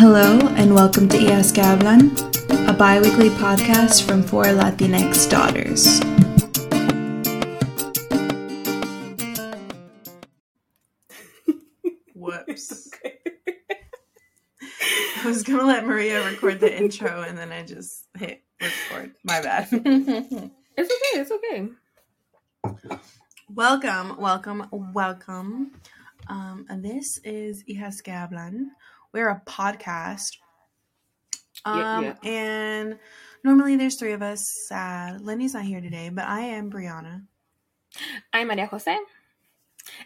Hello, and welcome to Ias Gablan, a bi weekly podcast from four Latinx daughters. Whoops. I was gonna let Maria record the intro and then I just hit record. My bad. It's okay. It's okay. welcome, welcome, welcome. Um, and this is Hijas que Hablan. We're a podcast. Um, Yeah, And normally there's three of us. Uh, Lenny's not here today, but I am Brianna. I'm Maria Jose.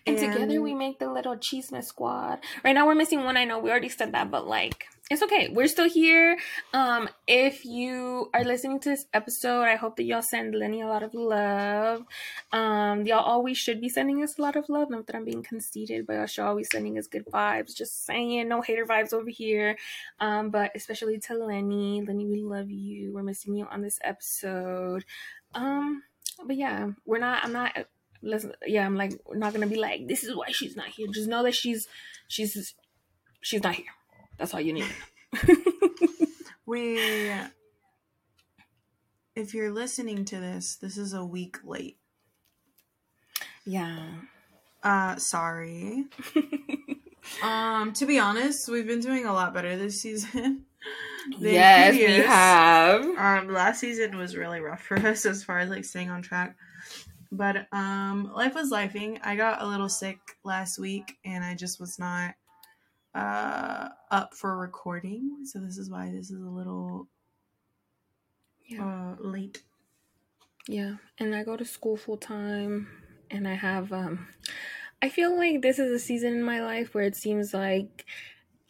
And, together we make the little Chisme Squad. Right now we're missing one. I know we already said that, but like it's okay. We're still here. Um, if you are listening to this episode, I hope that y'all send Lenny a lot of love. Um, y'all always should be sending us a lot of love. Not that I'm being conceited, but y'all should always sending us good vibes. Just saying, no hater vibes over here. Um, but especially to Lenny. Lenny, we love you. We're missing you on this episode. Um, but yeah, we're not. I'm not listen yeah i'm like we're not gonna be like this is why she's not here just know that she's she's she's not here that's all you need We, if you're listening to this, this is a week late. yeah Uh, sorry. um, to be honest, we've been doing a lot better this season. than yes we have Um, last season was really rough for us as far as like staying on track. But um, life was lifing. I got a little sick last week, and I just was not uh up for recording. So this is why this is a little yeah uh late. yeah and i go to school full time and i have um i feel like this is a season in my life where it seems like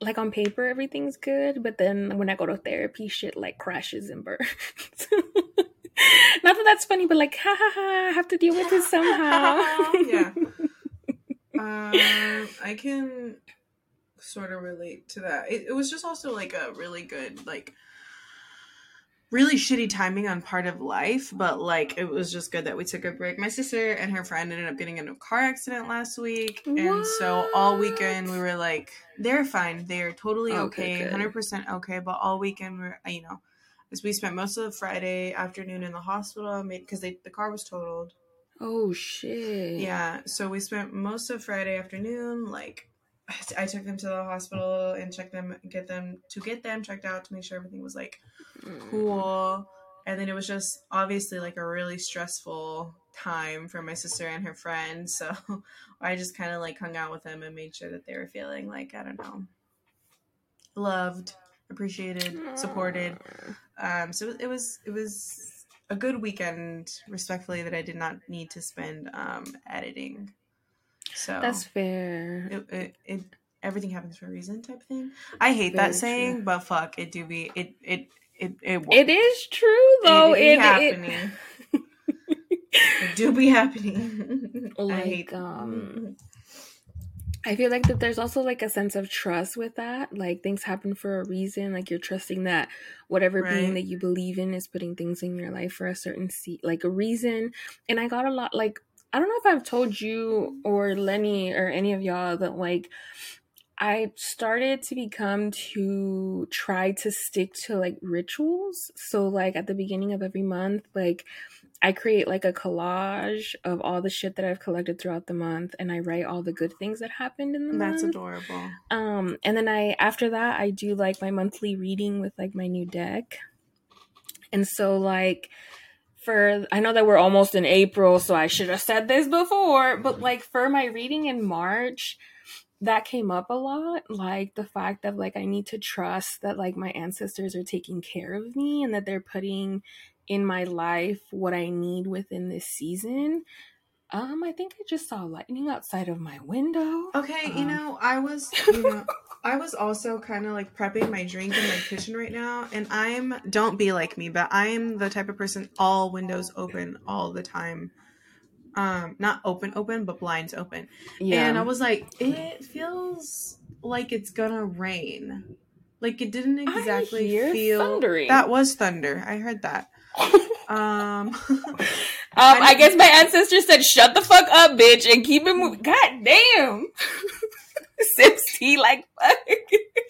like on paper everything's good but then when i go to therapy shit like crashes and burns not that that's funny but like ha ha ha i have to deal with this somehow yeah. Um, I can sort of relate to that. It, it was just also like a really good, like, really shitty timing on part of life, but like it was just good that we took a break. My sister and her friend ended up getting into a car accident last week, and so all weekend we were like, they're fine, they're totally oh, Okay, okay, hundred percent okay. But all weekend we're, you know, as we spent most of the Friday afternoon in the hospital, because the car was totaled. oh shit Yeah, so we spent most of Friday afternoon like I took them to the hospital and checked them get them to get them checked out to make sure everything was like Mm. cool. And then it was just obviously like a really stressful time for my sister and her friend. So I just kind of like hung out with them and made sure that they were feeling like I don't know, loved, appreciated, supported. Um, so it was it was a good weekend, respectfully, that I did not need to spend um, editing. So That's fair. it, it, it everything happens for a reason type thing. I hate Very that saying, true. but fuck, it do be it it it it, It is true though. it, It, it, happening. It do be happening. I Like, hate um, I feel like that there's also like a sense of trust with that. Like things happen for a reason. Like you're trusting that whatever being that you believe in is putting things in your life for a certain se- like a reason. And I got a lot like I don't know if I've told you or Lenny or any of y'all that like I started to become to try to stick to like rituals. So like at the beginning of every month, like I create like a collage of all the shit that I've collected throughout the month and I write all the good things that happened in the That's month. That's adorable. Um and then I after that I do like my monthly reading with like my new deck. And so like for I know that we're almost in April, so I should have said this before, but like for my reading in March, that came up a lot like the fact that like i need to trust that like my ancestors are taking care of me and that they're putting in my life what i need within this season um i think i just saw lightning outside of my window Okay, you Um, know, I was, you know, I was also kind of like prepping my drink in my kitchen right now, and I'm don't be like me, but I'm the type of person all windows open all the time. Um, not open, open, but blinds open. yeah And I was like, it feels like it's gonna rain. Like it didn't exactly feel thundering. that was thunder. I heard that. Um, Um, I guess my ancestors said, "Shut the fuck up, bitch," and keep it moving. God damn, sips tea like fuck.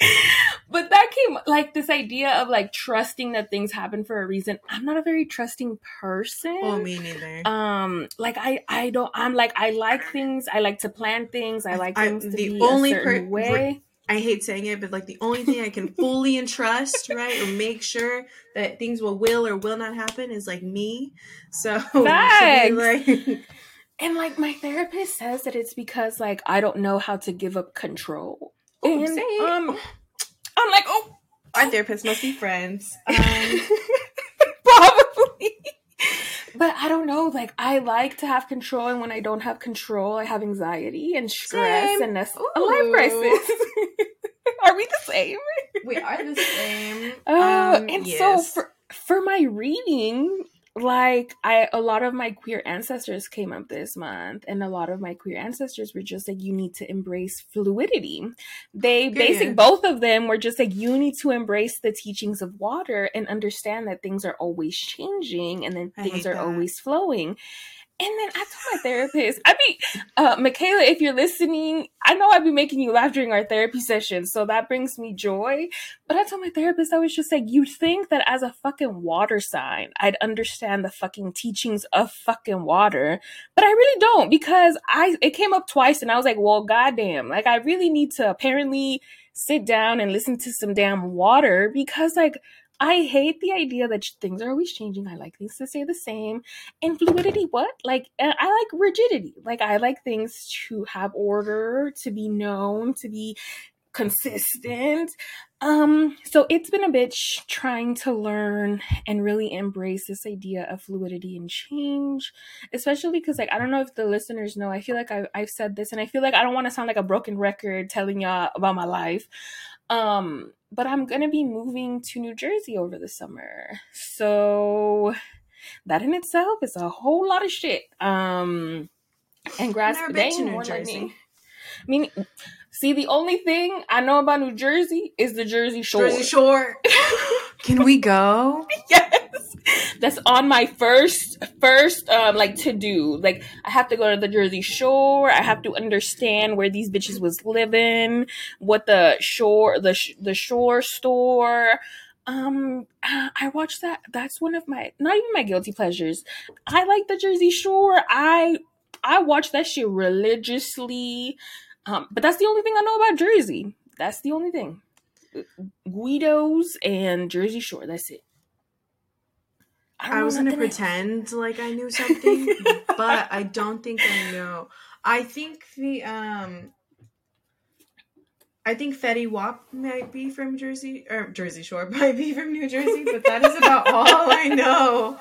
but that came like this idea of like trusting that things happen for a reason. I'm not a very trusting person. Oh, me neither. Um, like I, I don't. I'm like I like things. I like to plan things. I like I- things to the be only a certain per- way. I hate saying it, but like the only thing I can fully entrust, right, or make sure that things will will or will not happen is like me. So be like, And like my therapist says that it's because like I don't know how to give up control. Oh, and um, I'm like, oh, our therapists must be friends. Um, probably. But I don't know. Like I like to have control, and when I don't have control, I have anxiety and stress, Same. and that's a life crisis. Are we the same? we are the same. Uh, Um, and yes. so for for my reading, like I a lot of my queer ancestors came up this month, and a lot of my queer ancestors were just like, you need to embrace fluidity. They Period. basic both of them were just like, you need to embrace the teachings of water and understand that things are always changing and then I things are that. always flowing. And then I told my therapist, I mean, uh, Michaela, if you're listening, I know I'd be making you laugh during our therapy sessions, so that brings me joy. But I told my therapist, I was just like, you'd think that as a fucking water sign, I'd understand the fucking teachings of fucking water, but I really don't because I it came up twice, and I was like, well, goddamn, like I really need to apparently sit down and listen to some damn water because like. I hate the idea that things are always changing. I like things to stay the same. And fluidity, what? Like, uh, I like rigidity. Like, I like things to have order, to be known, to be consistent. Um, so it's been a bitch trying to learn and really embrace this idea of fluidity and change, especially because, like, I don't know if the listeners know, I feel like I, I've said this and I feel like I don't want to sound like a broken record telling y'all about my life. Um, but I'm gonna be moving to New Jersey over the summer. So that in itself is a whole lot of shit. Um and grass been to New Jersey. I mean see the only thing I know about New Jersey is the Jersey Shore. Jersey Shore. Can we go? yes. That's on my first first um like to do. Like I have to go to the Jersey Shore. I have to understand where these bitches was living, what the shore the sh- the shore store. Um uh, I watched that. That's one of my not even my guilty pleasures. I like the Jersey Shore. I I watch that shit religiously. Um but that's the only thing I know about Jersey. That's the only thing. Guidos and Jersey Shore. That's it. Don't I was gonna nothing else. pretend like I knew something, but I don't think I know. I think the um I think Fetty Wap might be from Jersey or Jersey Shore might be from New Jersey, but that is about all I know.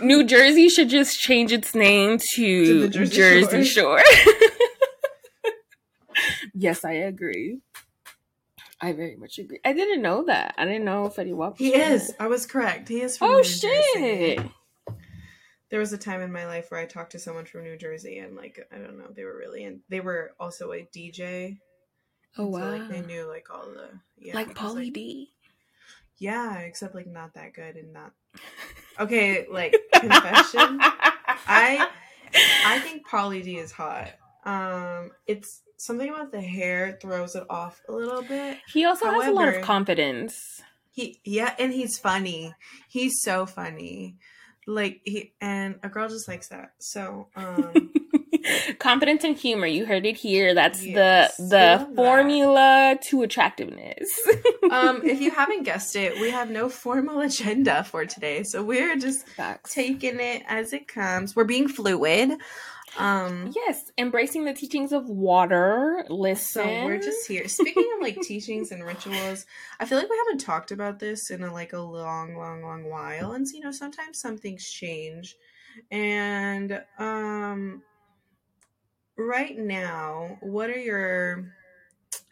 New Jersey should just change its name to, To Jersey Jersey, Shore. yes, I agree. I very much agree. I didn't know that. I didn't know Fetty Wap. He is. I was correct. He is from Oh New Jersey. shit! There was a time in my life where I talked to someone from New Jersey and like I don't know, they were really and they were also a DJ. Oh So, wow! like they knew like all the yeah, like Pauly D. Yeah, except like not that good and not okay. Like confession, I I think Pauly D is hot. Um, it's something about the hair throws it off a little bit. he also has a lot of confidence. He yeah, and he's funny. He's so funny. Like he and a girl just likes that. So um, confidence and humor. You heard it here. That's Yes, the the love that. formula to attractiveness. um, if you haven't guessed it, we have no formal agenda for today. So we're just Facts. taking it as it comes. We're being fluid. Um, Yes, embracing the teachings of water. Listen. So we're just here. Speaking of like teachings and rituals, I feel like we haven't talked about this in a, like a long, long, long while. And you know, sometimes some things change. And um right now, what are your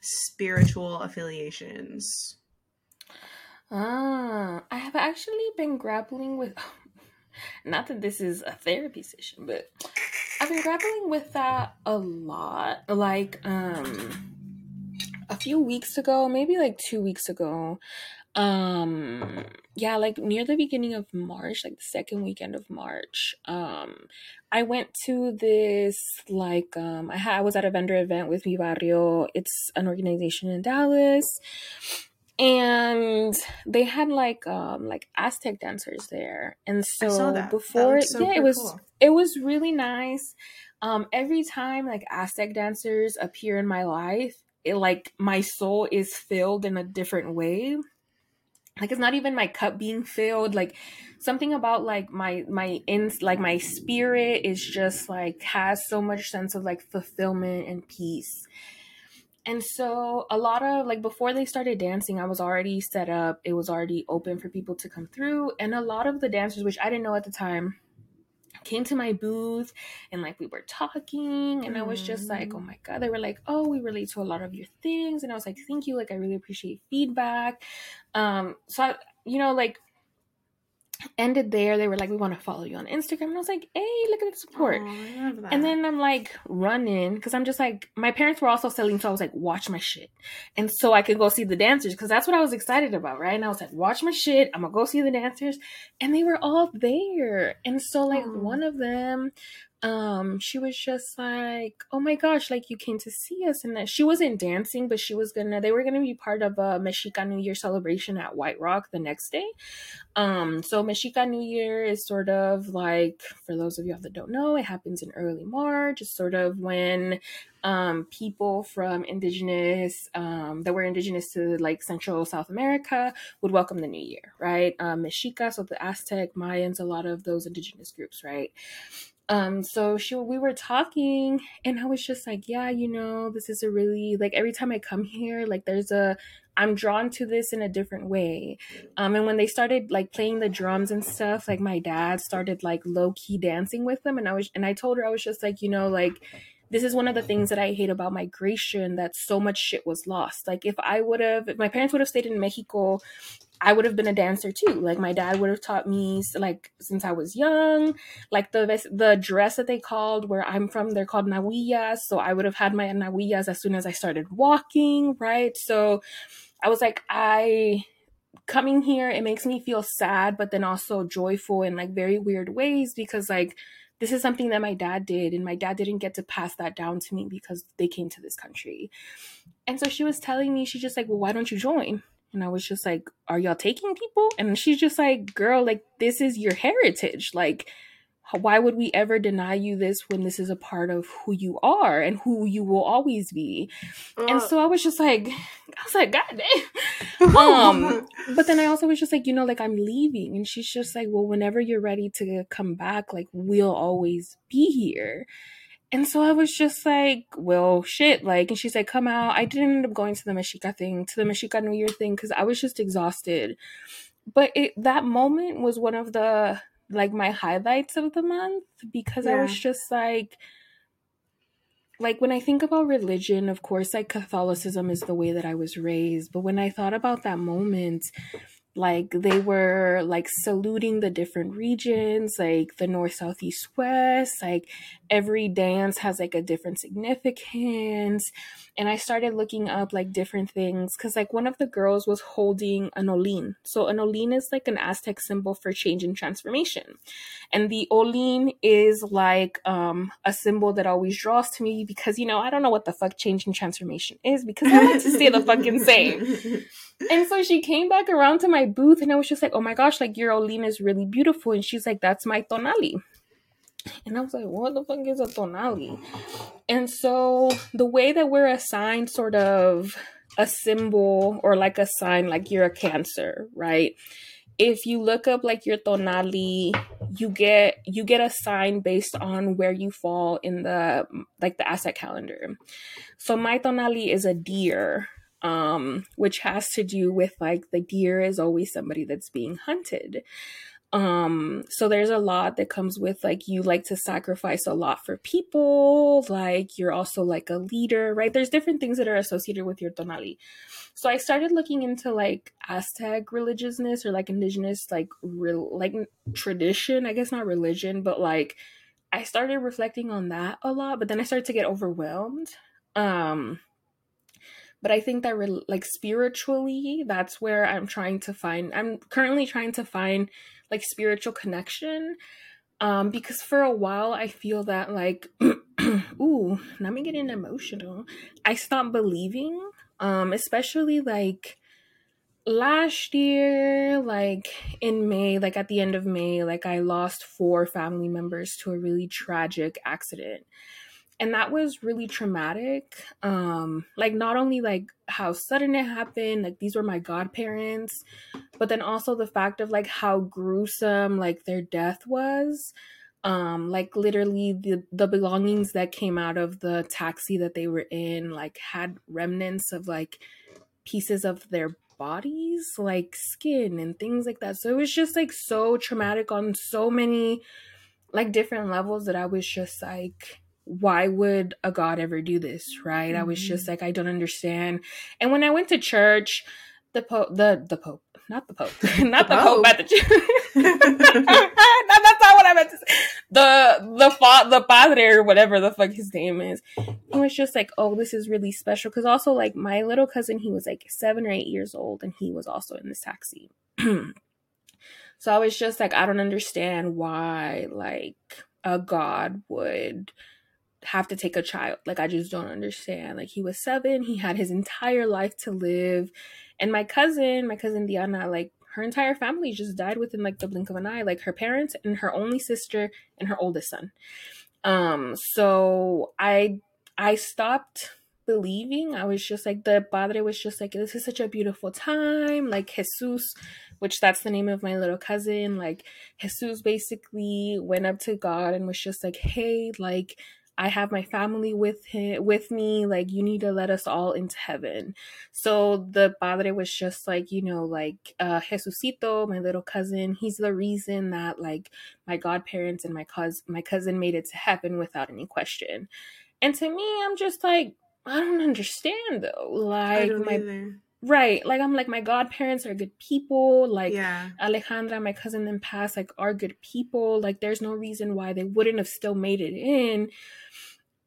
spiritual affiliations? Ah, I have actually been grappling with. Not that this is a therapy session, but I've been grappling with that a lot. Like, um, a few weeks ago, maybe like two weeks ago, um, yeah, like near the beginning of March, like the second weekend of March, um, I went to this like um, I, ha- I was at a vendor event with Mi Barrio. It's an organization in Dallas and they had like um like Aztec dancers there. And so before so yeah, it was cool. it was really nice. Um every time like Aztec dancers appear in my life, it like my soul is filled in a different way like it's not even my cup being filled like something about like my my in like my spirit is just like has so much sense of like fulfillment and peace and so a lot of like before they started dancing i was already set up it was already open for people to come through and a lot of the dancers which i didn't know at the time came to my booth and like we were talking and I was just like, oh mm. my god. They were like, oh, we relate to a lot of your things, and I was like, thank you. Like I really appreciate feedback. Um, so I, you know, like ended there. They were like, we want to follow you on Instagram. And I was like, hey, look at the support. And then I'm like running because I'm just like, my parents were also selling. So I was like, watch my shit. And so I could go see the dancers because that's what I was excited about, right? And I was like, watch my shit. I'm going to go see the dancers. And they were all there. And so, like, one of them um she was just like oh my gosh like you came to see us and that she wasn't dancing but she was gonna they were gonna be part of a mexica new year celebration at white rock the next day. Um so mexica new year is sort of like for those of you that don't know it happens in early march. It's sort of when um people from indigenous um that were indigenous to like central south america would welcome the new year right? Um mexica so the aztec mayans a lot of those indigenous groups right um so she we were talking and i was just like yeah you know this is a really like every time i come here like there's a i'm drawn to this in a different way um and when they started like playing the drums and stuff like my dad started like low key dancing with them and i was and i told her i was just like you know like this is one of the things that I hate about migration that so much shit was lost. Like if I would have if my parents would have stayed in Mexico I would have been a dancer too. Like my dad would have taught me like since I was young. Like the the dress that they called where I'm from, they're called nawiyas. So I would have had my nawiyas as soon as I started walking, right? So I was like, I coming here, it makes me feel sad, but then also joyful in like very weird ways because like this is something that my dad did and my dad didn't get to pass that down to me because they came to this country. And so she was telling me, she's just like, well, why don't you join? And I was just like, Are y'all taking people? And she's just like, Girl, like, this is your heritage. Like, why would we ever deny you this when this is a part of who you are and who you will always be? Uh, and so I was just like, I was like, God damn. um, but then I also was just like, you know, like I'm leaving. And she's just like, well, whenever you're ready to come back, like we'll always be here. And so I was just like, well, shit. Like, and she's like, come out. I didn't end up going to the Mexica thing, to the Mexica New Year thing, because I was just exhausted. But it, that moment was one of the, like, my highlights of the month because yeah. I was just like, like, when I think about religion, of course, like, Catholicism is the way that I was raised. But when I thought about that moment, like they were like saluting the different regions like the north south east west like every dance has like a different significance. And i started looking up like different things because like one of the girls was holding an olin. So an olin is like an aztec symbol for change and transformation. And the olin is like um a symbol that always draws to me because you know i don't know what the fuck change and transformation is because i like to stay the fucking same and so she came back around to my booth and I was just like, oh my gosh, like your Olina is really beautiful. And she's like, that's my tonali. And I was like, what the fuck is a tonali? And so the way that we're assigned sort of a symbol or like a sign, like you're a cancer, right? If you look up like your tonali, you get you get a sign based on where you fall in the like the Aztec calendar. So my tonali is a deer, um, which has to do with like the deer is always somebody that's being hunted. Um, so there's a lot that comes with like you like to sacrifice a lot for people, like you're also like a leader, right? There's different things that are associated with your tonali. So I started looking into like Aztec religiousness or like indigenous like real like tradition, I guess not religion, but like I started reflecting on that a lot, but then I started to get overwhelmed. Um but i think that re- like spiritually that's where i'm trying to find i'm currently trying to find like spiritual connection um because for a while i feel that like ooh now i'm getting emotional i stopped believing um especially like last year, like in May, like at the end of May, like I lost four family members to a really tragic accident. And that was really traumatic. Um, like not only like how sudden it happened, like these were my godparents, but then also the fact of like how gruesome like their death was um like literally the the belongings that came out of the taxi that they were in like had remnants of like pieces of their bodies like skin and things like that so it was just like so traumatic on so many like different levels that i was just like why would a god ever do this right mm-hmm. i was just mm-hmm. like i don't understand and when i went to church the pope the the pope not the pope not the, the pope. pope at the church That's not what I meant to say. The the fa- the padre or whatever the fuck his name is. He was just like, oh, this is really special because also like my little cousin, he was like seven or eight years old, and he was also in this taxi. so I was just like, I don't understand why like a god would have to take a child. Like I just don't understand. Like he was seven, he had his entire life to live. And my cousin, my cousin Diana, like her entire family just died within like the blink of an eye like her parents and her only sister and her oldest son um so i i stopped believing i was just like the padre was just like this is such a beautiful time like jesus which that's the name of my little cousin like jesus basically went up to god and was just like hey like I have my family with him with me. Like you need to let us all into heaven. So the padre was just like, you know, like uh Jesucito, my little cousin, he's the reason that like my godparents and my cousin my cousin made it to heaven without any question. And to me, I'm just like, I don't understand though. Like my either. Right. Like I'm like my godparents are good people. Like yeah. Alejandra, my cousin in past, like are good people. Like there's no reason why they wouldn't have still made it in.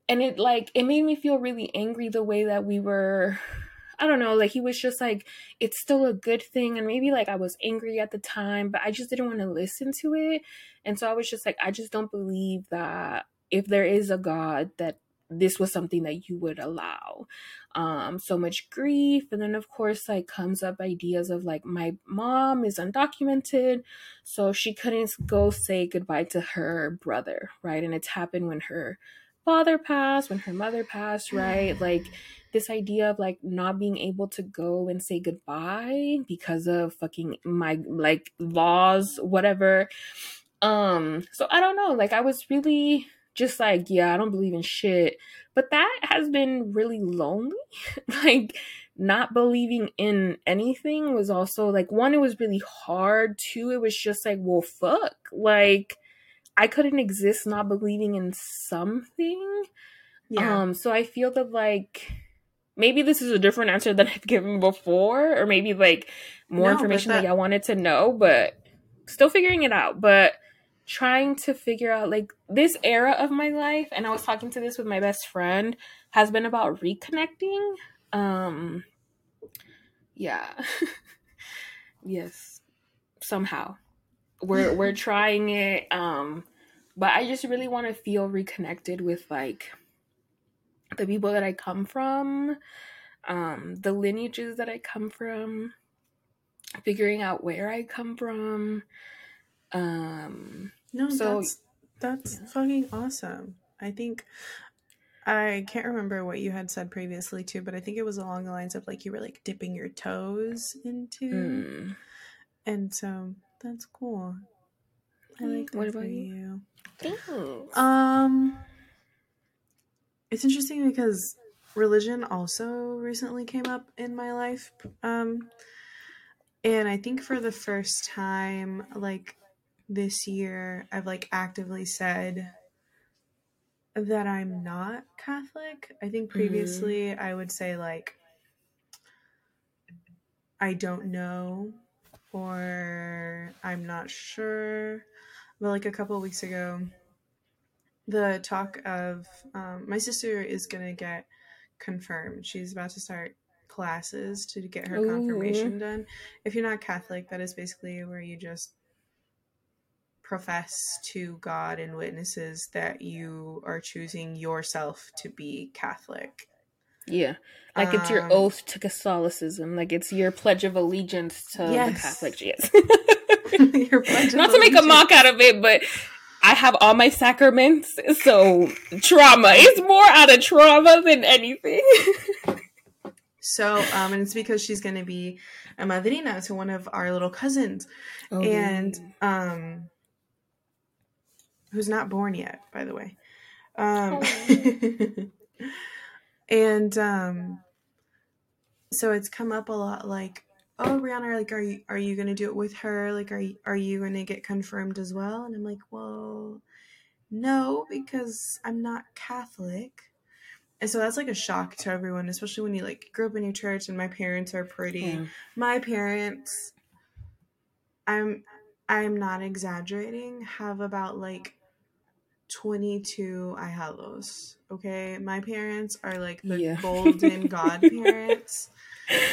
And it like it made me feel really angry the way that we were I don't know, like he was just like, it's still a good thing. And maybe like I was angry at the time, but I just didn't want to listen to it. And so I was just like, I just don't believe that if there is a God, that this was something that you would allow um so much grief. And then of course like comes up ideas of like my mom is undocumented so she couldn't go say goodbye to her brother right? And it's happened when her father passed when her mother passed right? Like this idea of like not being able to go and say goodbye because of fucking my like laws whatever. Um so i don't know. Like i was really just like, yeah, I don't believe in shit. But that has been really lonely. like, not believing in anything was also like, one, it was really hard. Two, it was just like, well, fuck. Like, I couldn't exist not believing in something. Yeah. Um, so I feel that like maybe this is a different answer than I've given before, or maybe like more no, information that... that I wanted to know, but still figuring it out. But trying to figure out like this era of my life and i was talking to this with my best friend has been about reconnecting. Um yeah. Yes. Somehow. We're we're trying it um but i just really want to feel reconnected with like the people that i come from um the lineages that i come from figuring out where i come from um, no, so that's that's yeah. fucking awesome. I think I can't remember what you had said previously too, but I think it was along the lines of like you were like dipping your toes into, mm. and so that's cool. I like that what about you? Thanks. Um, it's interesting because religion also recently came up in my life. Um, and I think for the first time, like this year I've like actively said that I'm not Catholic. I think previously mm-hmm. I would say like I don't know or I'm not sure. But like a couple weeks ago, the talk of um, my sister is gonna get confirmed. She's about to start classes to get her Ooh. confirmation done. If you're not Catholic, that is basically where you just profess to God and witnesses that you are choosing yourself to be Catholic. Yeah. Like it's your Um, oath to Catholicism. Like it's your pledge of allegiance to the Catholic. Yes. Your pledge of Not to make a mock out of it, but I have all my sacraments, so trauma. It's more out of trauma than anything. So, um, and it's because she's going to be a madrina to one of our little cousins, Oh, and um, who's not born yet, by the way. Um, and um, so it's come up a lot, like, oh, Brianna, like, are you are you going to do it with her? Like, are you are you going to get confirmed as well? And I'm like, well, no, because I'm not Catholic. And so that's like a shock to everyone, especially when you like grew up in your church and my parents are pretty Yeah. my parents I'm I'm not exaggerating, have about like 22 ahijados. Okay? My parents are like the Yeah. golden godparents.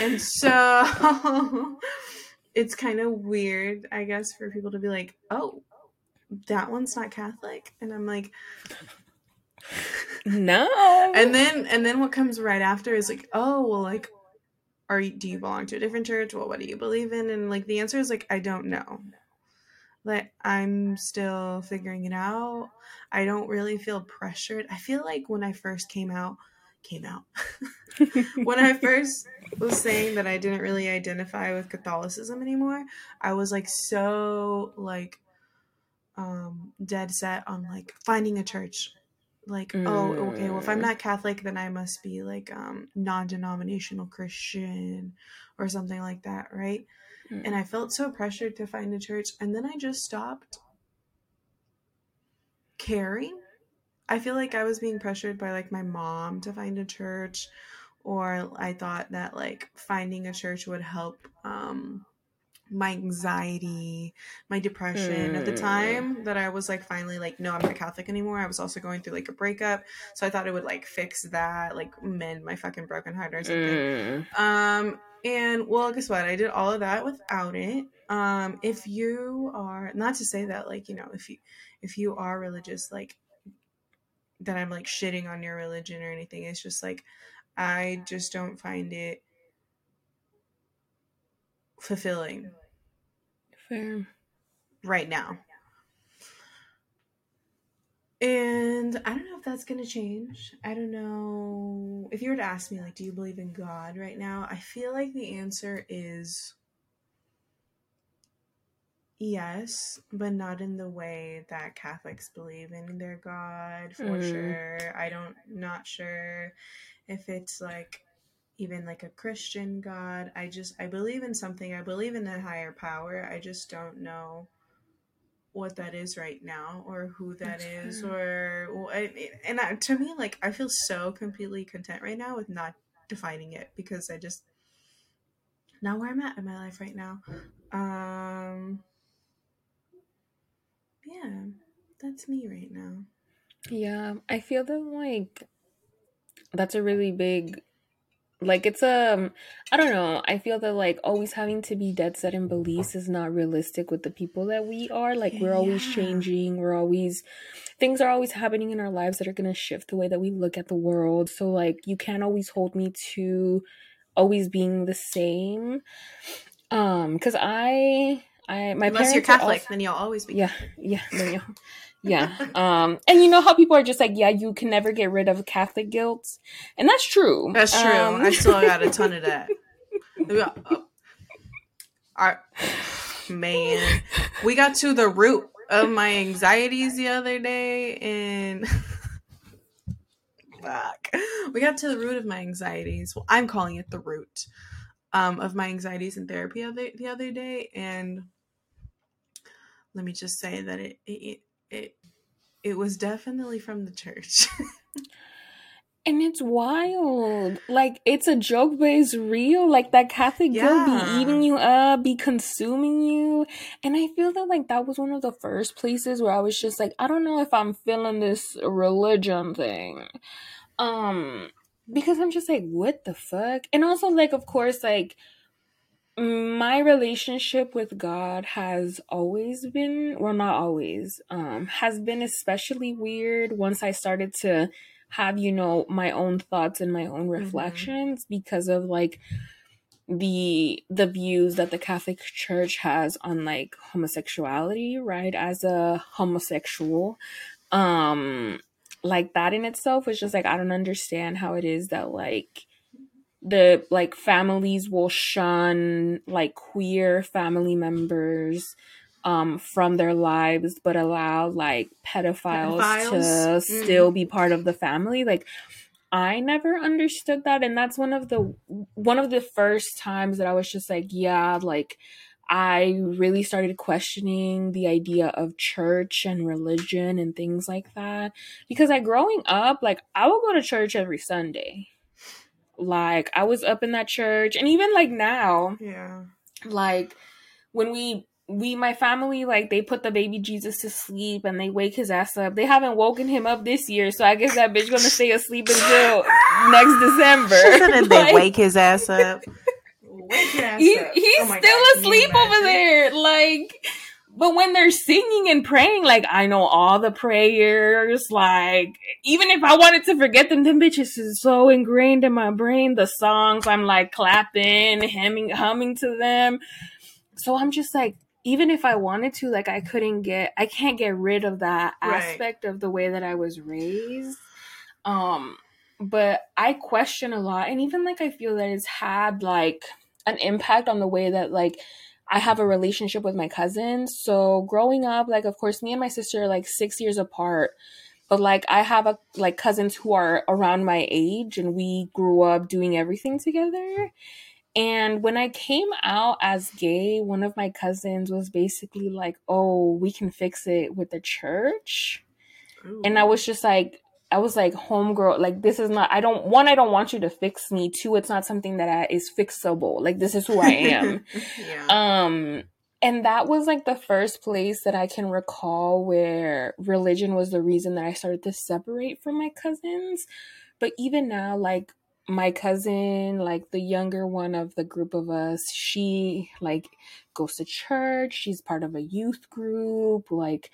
And so it's kind of weird, I guess, for people to be like, "Oh, that one's not Catholic." And I'm like, No. and then and then what comes right after is like oh well like are you do you belong to a different church well what do you believe in and like the answer is like i don't know like i'm still figuring it out. I don't really feel pressured. I feel like when i first came out came out. When i first was saying that i didn't really identify with catholicism anymore i was like so like um dead set on like finding a church. Like oh okay well if i'm Mm. not catholic then i must be like um non-denominational christian or something like that right Mm. and i felt so pressured to find a church and then i just stopped caring i feel like i was being pressured by like my mom to find a church or i thought that like finding a church would help um my anxiety my depression at the Mm. time that i was like finally like no i'm not catholic anymore i was also going through like a breakup so i thought it would like fix that like mend my fucking broken heart or something Mm. um, and well, guess what? I did all of that without it. Um, if you are not to say that, like, you know, if you if you are religious, like that I'm like shitting on your religion or anything. It's just like I just don't find it fulfilling Fair. right now. And I don't know if that's going to change. I don't know. If you were to ask me, like, do you believe in God right now? I feel like the answer is yes, but not in the way that Catholics believe in their God for Mm. sure. I don't, not sure if it's like even like a Christian God. I just, I believe in something. I believe in a higher power. I just don't know what that is right now or who that That's is or and I, to me like i feel so completely content right now with not defining it because i just not where i'm at in my life right now. Um yeah that's me right now. Yeah, I feel that like that's a really big like it's um I don't know. I feel that like always having to be dead set in beliefs is not realistic with the people that we are. Like we're always Yeah. changing. We're always things are always happening in our lives that are going to shift the way that we look at the world. So like you can't always hold me to always being the same. Um cuz I I my unless you're catholic also- then you'll always be yeah, yeah, no, yeah, yeah. Um, and you know how people are just like, yeah, you can never get rid of Catholic guilt, and that's true. that's true Um, i still got a ton of that oh. Our- man we got to the root of my anxieties the other day and fuck we got to the root of my anxieties well i'm calling it the root um, of my anxieties in therapy other, the other day and let me just say that it it it, it was definitely from the church and it's wild. Like it's a joke, but it's real. Like that Catholic guilt Yeah. be eating you up, be consuming you, and I feel that like that was one of the first places where I was just like, I don't know if I'm feeling this religion thing. Um, because I'm just like, what the fuck? And also, like, of course, like, my relationship with God has always been, well, not always, um, has been especially weird once I started to have you know my own thoughts and my own Mm-hmm. reflections because of like the the views that the Catholic Church has on like homosexuality, right? As a homosexual, um like that in itself was just like I don't understand how it is that like the like families will shun like queer family members um from their lives but allow like pedophiles, Pedophiles? to Mm. still be part of the family like I never understood that and that's one of the one of the first times that I was just like yeah like I really started questioning the idea of church and religion and things like that because like growing up like I would go to church every Sunday like I was up in that church and even like now Yeah. like when we we my family like they put the baby Jesus to sleep and they wake his ass up. They haven't woken him up this year, so I guess that bitch gonna stay asleep until next December. She said that they wake his ass up. Wake his ass he, up. he's Oh still God, asleep over there. Like but when they're singing and praying, like I know all the prayers, like even if I wanted to forget them, them bitches is so ingrained in my brain. The songs, I'm like clapping, humming, humming to them. So I'm just like, even if I wanted to, like I couldn't get, I can't get rid of that Right. aspect of the way that I was raised. Um, but I question a lot, and even like I feel that it's had like an impact on the way that like I have a relationship with my cousins. So growing up, like of course, me and my sister are like six years apart. But like I have a like cousins who are around my age and we grew up doing everything together. And when I came out as gay, one of my cousins was basically like, "Oh, we can fix it with the church." And I was just like, I was like, homegirl, like this is not. I don't one. I don't want you to fix me. Two, it's not something that I, is fixable. Like this is who I am. yeah. um, and that was like the first place that I can recall where religion was the reason that I started to separate from my cousins. But even now, like my cousin, like the younger one of the group of us, she like goes to church. She's part of a youth group. Like,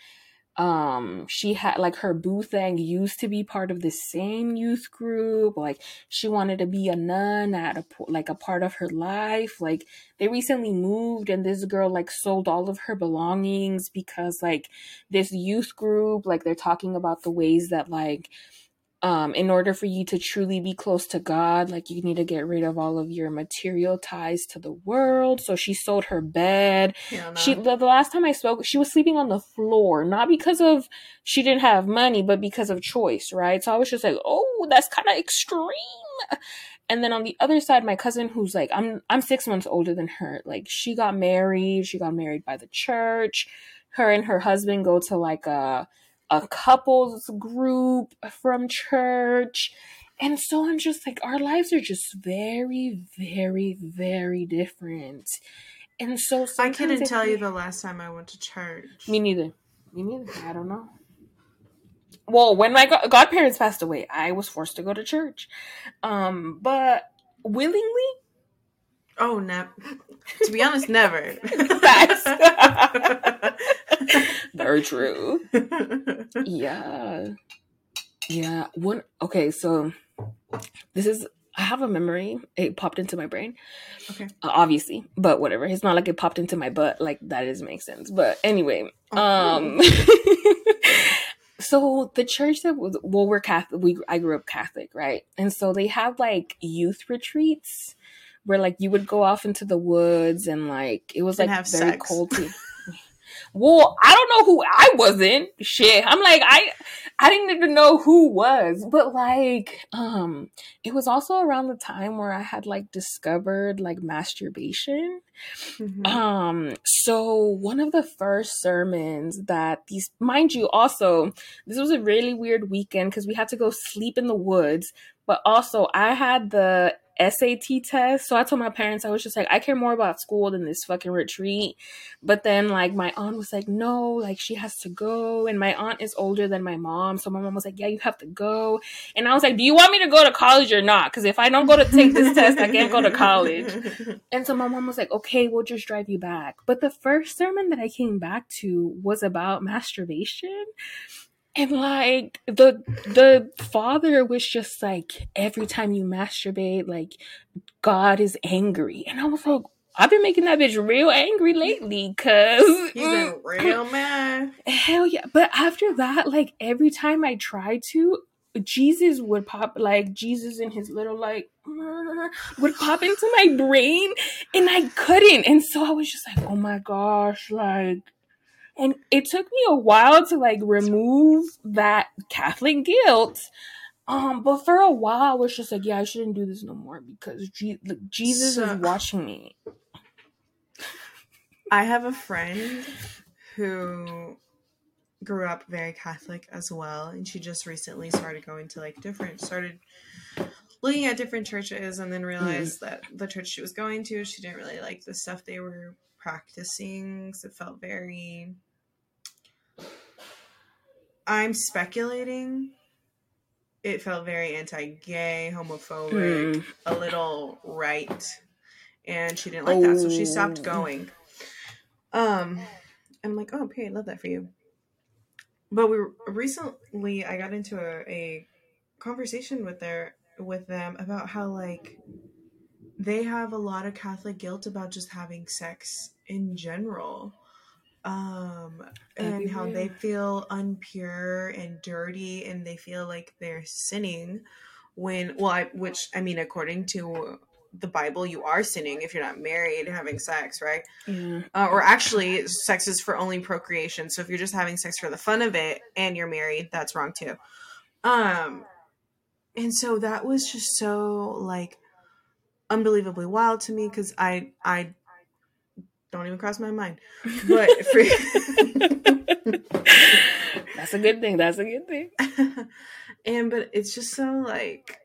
um, she had like her boo thing used to be part of the same youth group. Like, she wanted to be a nun at a like a part of her life. Like, they recently moved, and this girl like sold all of her belongings because like this youth group, like they're talking about the ways that like um in order for you to truly be close to god like you need to get rid of all of your material ties to the world. So she sold her bed. No. she the, the last time i spoke she was sleeping on the floor not because of she didn't have money but because of choice right? So i was just like oh that's kind of extreme. And then on the other side my cousin who's like i'm i'm six months older than her. Like she got married. She got married by the church. Her and her husband go to like a a couples group from church. And so i'm just like our lives are just very very very different. And so I couldn't tell you the last time I went to church. me neither. Me neither. I don't know. Well when my go- godparents passed away i was forced to go to church. Um but willingly? Oh, no. to be honest, never. Very true. Yeah. Yeah. One okay so this is i have a memory. It popped into my brain. Okay. uh, obviously but whatever. It's not like it popped into my butt like that doesn't make sense. But anyway Oh. um so the church that was well we're catholic we i grew up catholic right? And so they have like youth retreats where like you would go off into the woods and like it was like very sex. cold well i don't know who i wasn't. Shit. I'm like i i didn't even know who was. But like um it was also around the time where i had like discovered like masturbation. Mhm. um, so one of the first sermons that these, mind you, also, this was a really weird weekend because we had to go sleep in the woods, but also I had the SAT test. So I told my parents, I was just like, I care more about school than this fucking retreat. But then, like, my aunt was like, no, like, she has to go. And my aunt is older than my mom. So my mom was like, yeah, you have to go. And I was like, do you want me to go to college or not? Because if I don't go to take this test, I can't go to college. And so my mom was like, okay, we'll just drive you back. But the first sermon that I came back to was about masturbation. And like the the father was just like every time you masturbate like god is angry and i was like I've been making that bitch real angry lately because he's been real mad. Hell yeah. But after that, like every time I tried to, Jesus would pop like Jesus in his little like would pop into my brain and I couldn't. And so I was just like, oh my gosh, like and it took me a while to like remove that Catholic guilt. Um, but for a while I was just like, yeah, I shouldn't do this no more because Je- Jesus so, is watching me. I have a friend who grew up very Catholic as well, and she just recently started going to like different, started looking at different churches, and then realized mm. that the church she was going to, she didn't really like the stuff they were practicing. So it felt very. I'm speculating. It felt very anti-gay, homophobic, mm. a little right, and she didn't like oh. that, so she stopped oh. going. Um, I'm like, oh, okay, I love that for you. But we recently, I got into a, a conversation with their with them about how like they have a lot of Catholic guilt about just having sex in general. Um, and how they feel unpure and dirty and they feel like they're sinning when well I, which I mean according to the Bible, you are sinning if you're not married having sex, right? Yeah. Uh, or actually, sex is for only procreation. So if you're just having sex for the fun of it and you're married, that's wrong too. Um, and so that was just so like unbelievably wild to me because I I don't even cross my mind. But for that's a good thing. That's a good thing. and but it's just so like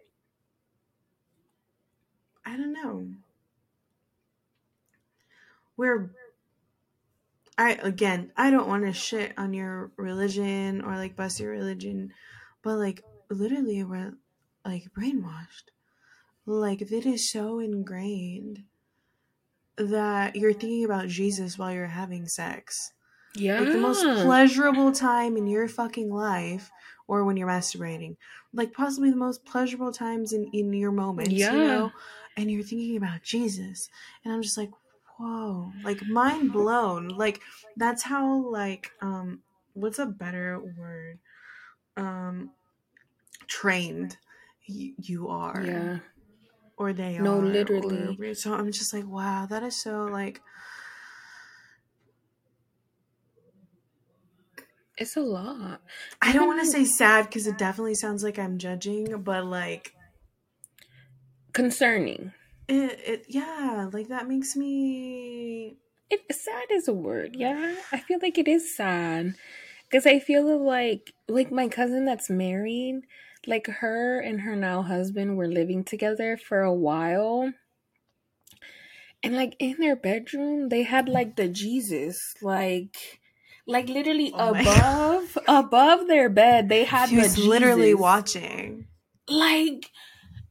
I don't know. We're I again, I don't want to shit on your religion or like bust your religion, but like literally we're like brainwashed. Like it is so ingrained that you're thinking about Jesus while you're having sex. Yeah. Like the most pleasurable time in your fucking life or when you're masturbating. Like possibly the most pleasurable times in, in your moments. Yeah. You know? and you're thinking about Jesus. And I'm just like, whoa, like mind blown. Like that's how like um what's a better word? Um trained y- you are. Yeah. Or they no, are. No, literally. Or, so I'm just like, wow, that is so like it's a lot. I don't want to say sad because it definitely sounds like I'm judging, but like concerning. It, it yeah, like that makes me. It sad is a word. Yeah, I feel like it is sad because I feel like like my cousin that's married, like her and her now husband were living together for a while. And like in their bedroom, they had like the Jesus, like like literally oh above above their bed they had he was literally watching like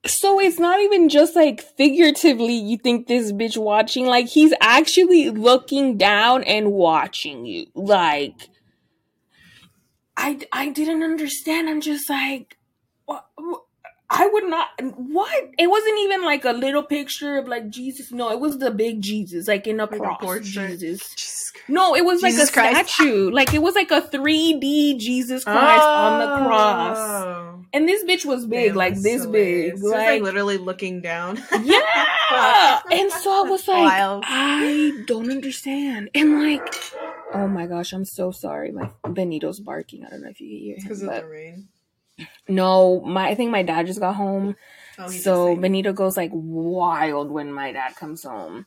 so it's not even just like figuratively you think this bitch watching, like he's actually looking down and watching you. Like I I didn't understand. I'm just like I would not what? It wasn't even like a little picture of like Jesus. No, it was the big Jesus, like in a like cross. A Jesus. No, it was Jesus like a Christ. statue. Like it was like a 3D Jesus Christ oh. on the cross. Oh. And this bitch was big, like this big. So like, like, literally looking down. yeah. and so I was like, Wild. I don't understand. And like, oh my gosh, I'm so sorry. My Benito's barking. I don't know if you can hear him. Because of the rain. No, my I think my dad just got home. Oh, so Benito goes like wild when my dad comes home.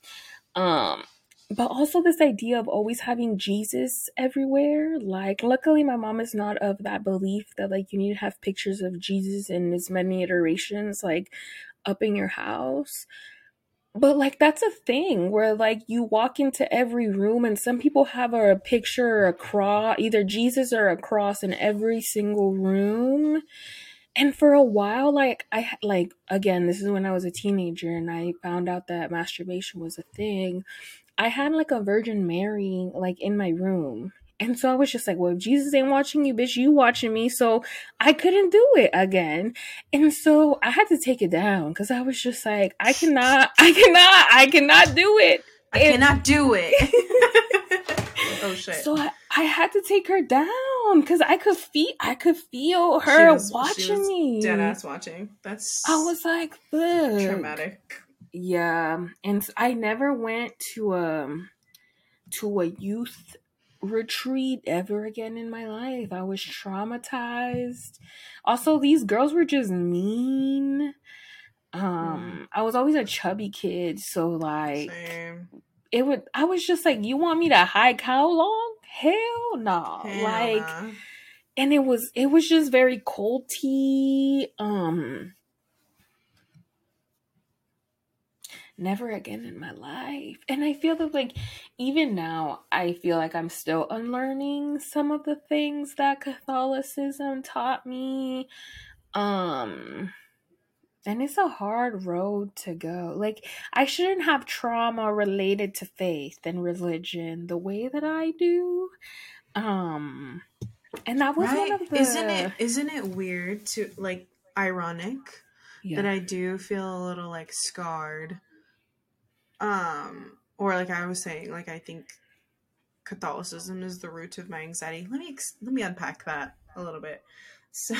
Um but also this idea of always having Jesus everywhere. Like, luckily, my mom is not of that belief that like you need to have pictures of Jesus in as many iterations, like up in your house. But like that's a thing where like you walk into every room and some people have a picture or a cross, either Jesus or a cross in every single room. And for a while, like I like again, this is when I was a teenager and I found out that masturbation was a thing. I had like a Virgin Mary like in my room And so I was just like, well, if Jesus ain't watching you, bitch, you watching me. So I couldn't do it again. And so I had to take it down because I was just like, I cannot, I cannot, I cannot do it. I and, cannot do it. oh shit. So I, I had to take her down because I could feel I could feel her was, watching me. Dead ass watching. That's I was like, Fuck. traumatic. Yeah. And I never went to a to a youth retreat ever again in my life. I was traumatized. Also, these girls were just mean. Um, mm. I was always a chubby kid, so like Same. it would I was just like, You want me to hike how long? Hell no. Hell like nah. and it was it was just very culty. Um never again in my life. And I feel that, like, even now, I feel like I'm still unlearning some of the things that Catholicism taught me. Um, and it's a hard road to go. Like, I shouldn't have trauma related to faith and religion the way that I do. Um, and that was right? one of the. Isn't it? Isn't it weird to like ironic yeah. that I do feel a little like scarred um or like i was saying like i think catholicism is the root of my anxiety let me let me unpack that a little bit so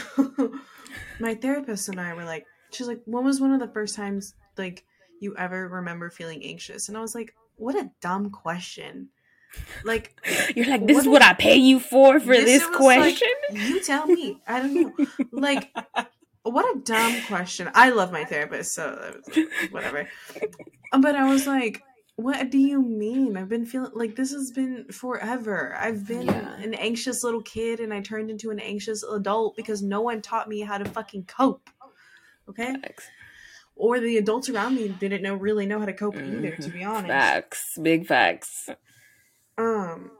my therapist and i were like she's like when was one of the first times like you ever remember feeling anxious and i was like what a dumb question like you're like this is what I pay you for for this, this question. Like, you tell me. I don't know. Like what a dumb question. I love my therapist, so whatever. But I was like, what do you mean? I've been feeling like this has been forever. I've been yeah. an anxious little kid and I turned into an anxious adult because no one taught me how to fucking cope. Okay? Facts. Or the adults around me didn't know really know how to cope mm-hmm. either, to be honest. Facts. Big facts. Um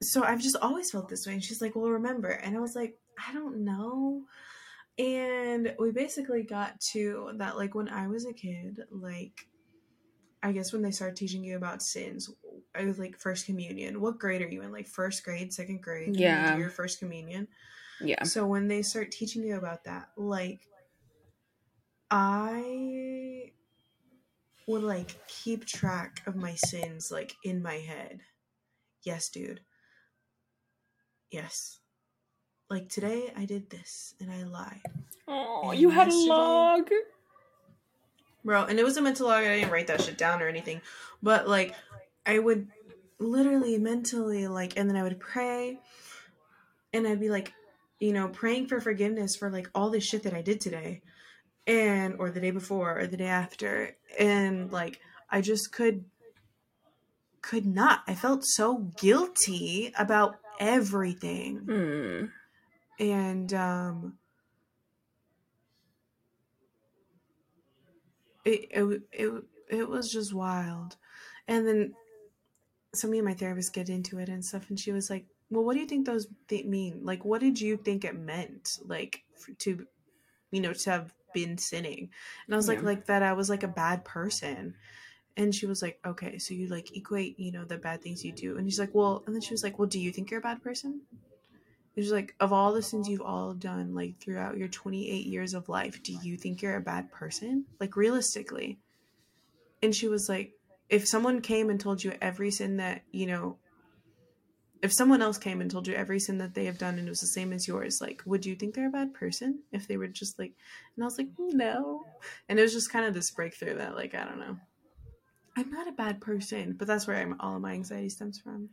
so I've just always felt this way. And she's like, Well remember and I was like, I don't know. And we basically got to that like when I was a kid, like I guess when they start teaching you about sins, I was like first communion. What grade are you in? Like first grade, second grade? Yeah. Your first communion. Yeah. So when they start teaching you about that, like I would like keep track of my sins like in my head. Yes, dude. Yes like today I did this and I lied. Oh, and you had a log. Bro, and it was a mental log. I didn't write that shit down or anything. But like I would literally mentally like and then I would pray and I'd be like, you know, praying for forgiveness for like all this shit that I did today and or the day before or the day after and like I just could could not. I felt so guilty about everything. Mm and um, it, it it it was just wild. And then so me and my therapist get into it and stuff, and she was like, "Well, what do you think those th- mean? Like, what did you think it meant? Like to, you know, to have been sinning?" And I was yeah. like, "Like that I was like a bad person." And she was like, "Okay, so you like equate, you know, the bad things you do." And she's like, "Well," and then she was like, "Well, do you think you're a bad person?" It's like of all the sins you've all done, like throughout your 28 years of life, do you think you're a bad person? Like realistically. And she was like, if someone came and told you every sin that, you know, if someone else came and told you every sin that they have done and it was the same as yours, like, would you think they're a bad person if they were just like, and I was like, no. And it was just kind of this breakthrough that, like, I don't know. I'm not a bad person, but that's where I'm, all of my anxiety stems from.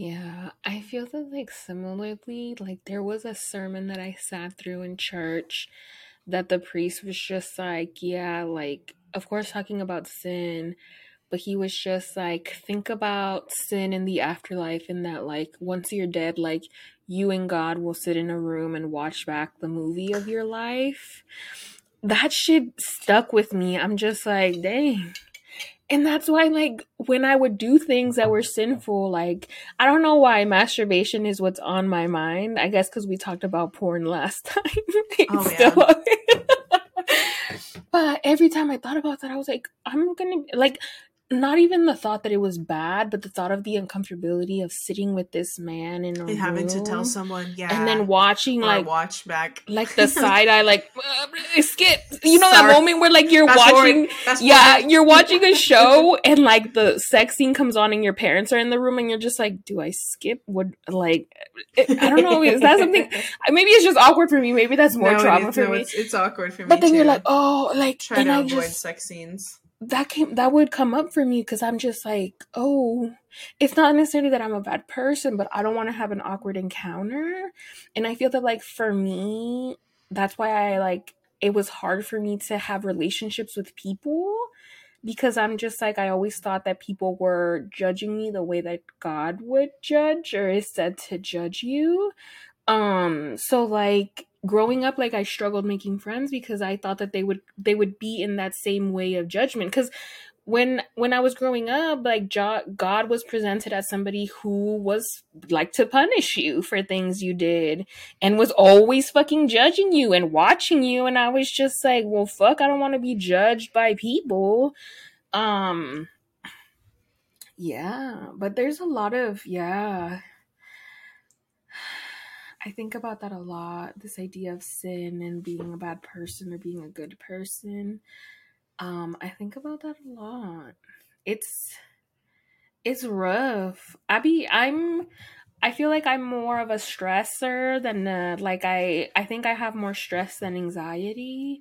Yeah, I feel that like similarly, like there was a sermon that I sat through in church that the priest was just like, yeah, like of course talking about sin, but he was just like think about sin in the afterlife and that like once you're dead, like you and God will sit in a room and watch back the movie of your life. That shit stuck with me. I'm just like, dang and that's why like when i would do things that were sinful like i don't know why masturbation is what's on my mind. I guess because we talked about porn last time. Oh, yeah. but every time i thought about that i was like i'm gonna like not even the thought that it was bad, but the thought of the uncomfortability of sitting with this man and having to tell someone, yeah, and then watching like watch back, like the side eye like uh, skip you know Sorry. that moment where like you're watching yeah you're watching a show and like the sex scene comes on and your parents are in the room and you're just like do i skip would like i don't know is that something maybe it's just awkward for me. Maybe that's more No, trauma for no, me. It's, it's awkward for me. but then you're like oh like try and to i avoid just sex scenes. That came that would come up for me because i'm just like oh it's not necessarily that i'm a bad person but i don't want to have an awkward encounter. And i feel that like for me that's why i like it was hard for me to have relationships with people because i'm just like i always thought that people were judging me the way that god would judge or is said to judge you. Um so like growing up like i struggled making friends because i thought that they would they would be in that same way of judgment. Because when when i was growing up like god was presented as somebody who was like to punish you for things you did and was always fucking judging you and watching you. And i was just like well fuck i don't want to be judged by people. Um yeah but there's a lot of yeah I think about that a lot. This idea of sin and being a bad person or being a good person. Um, I think about that a lot. It's it's rough. I I'm I feel like I'm more of a stressor than a, like I I think I have more stress than anxiety,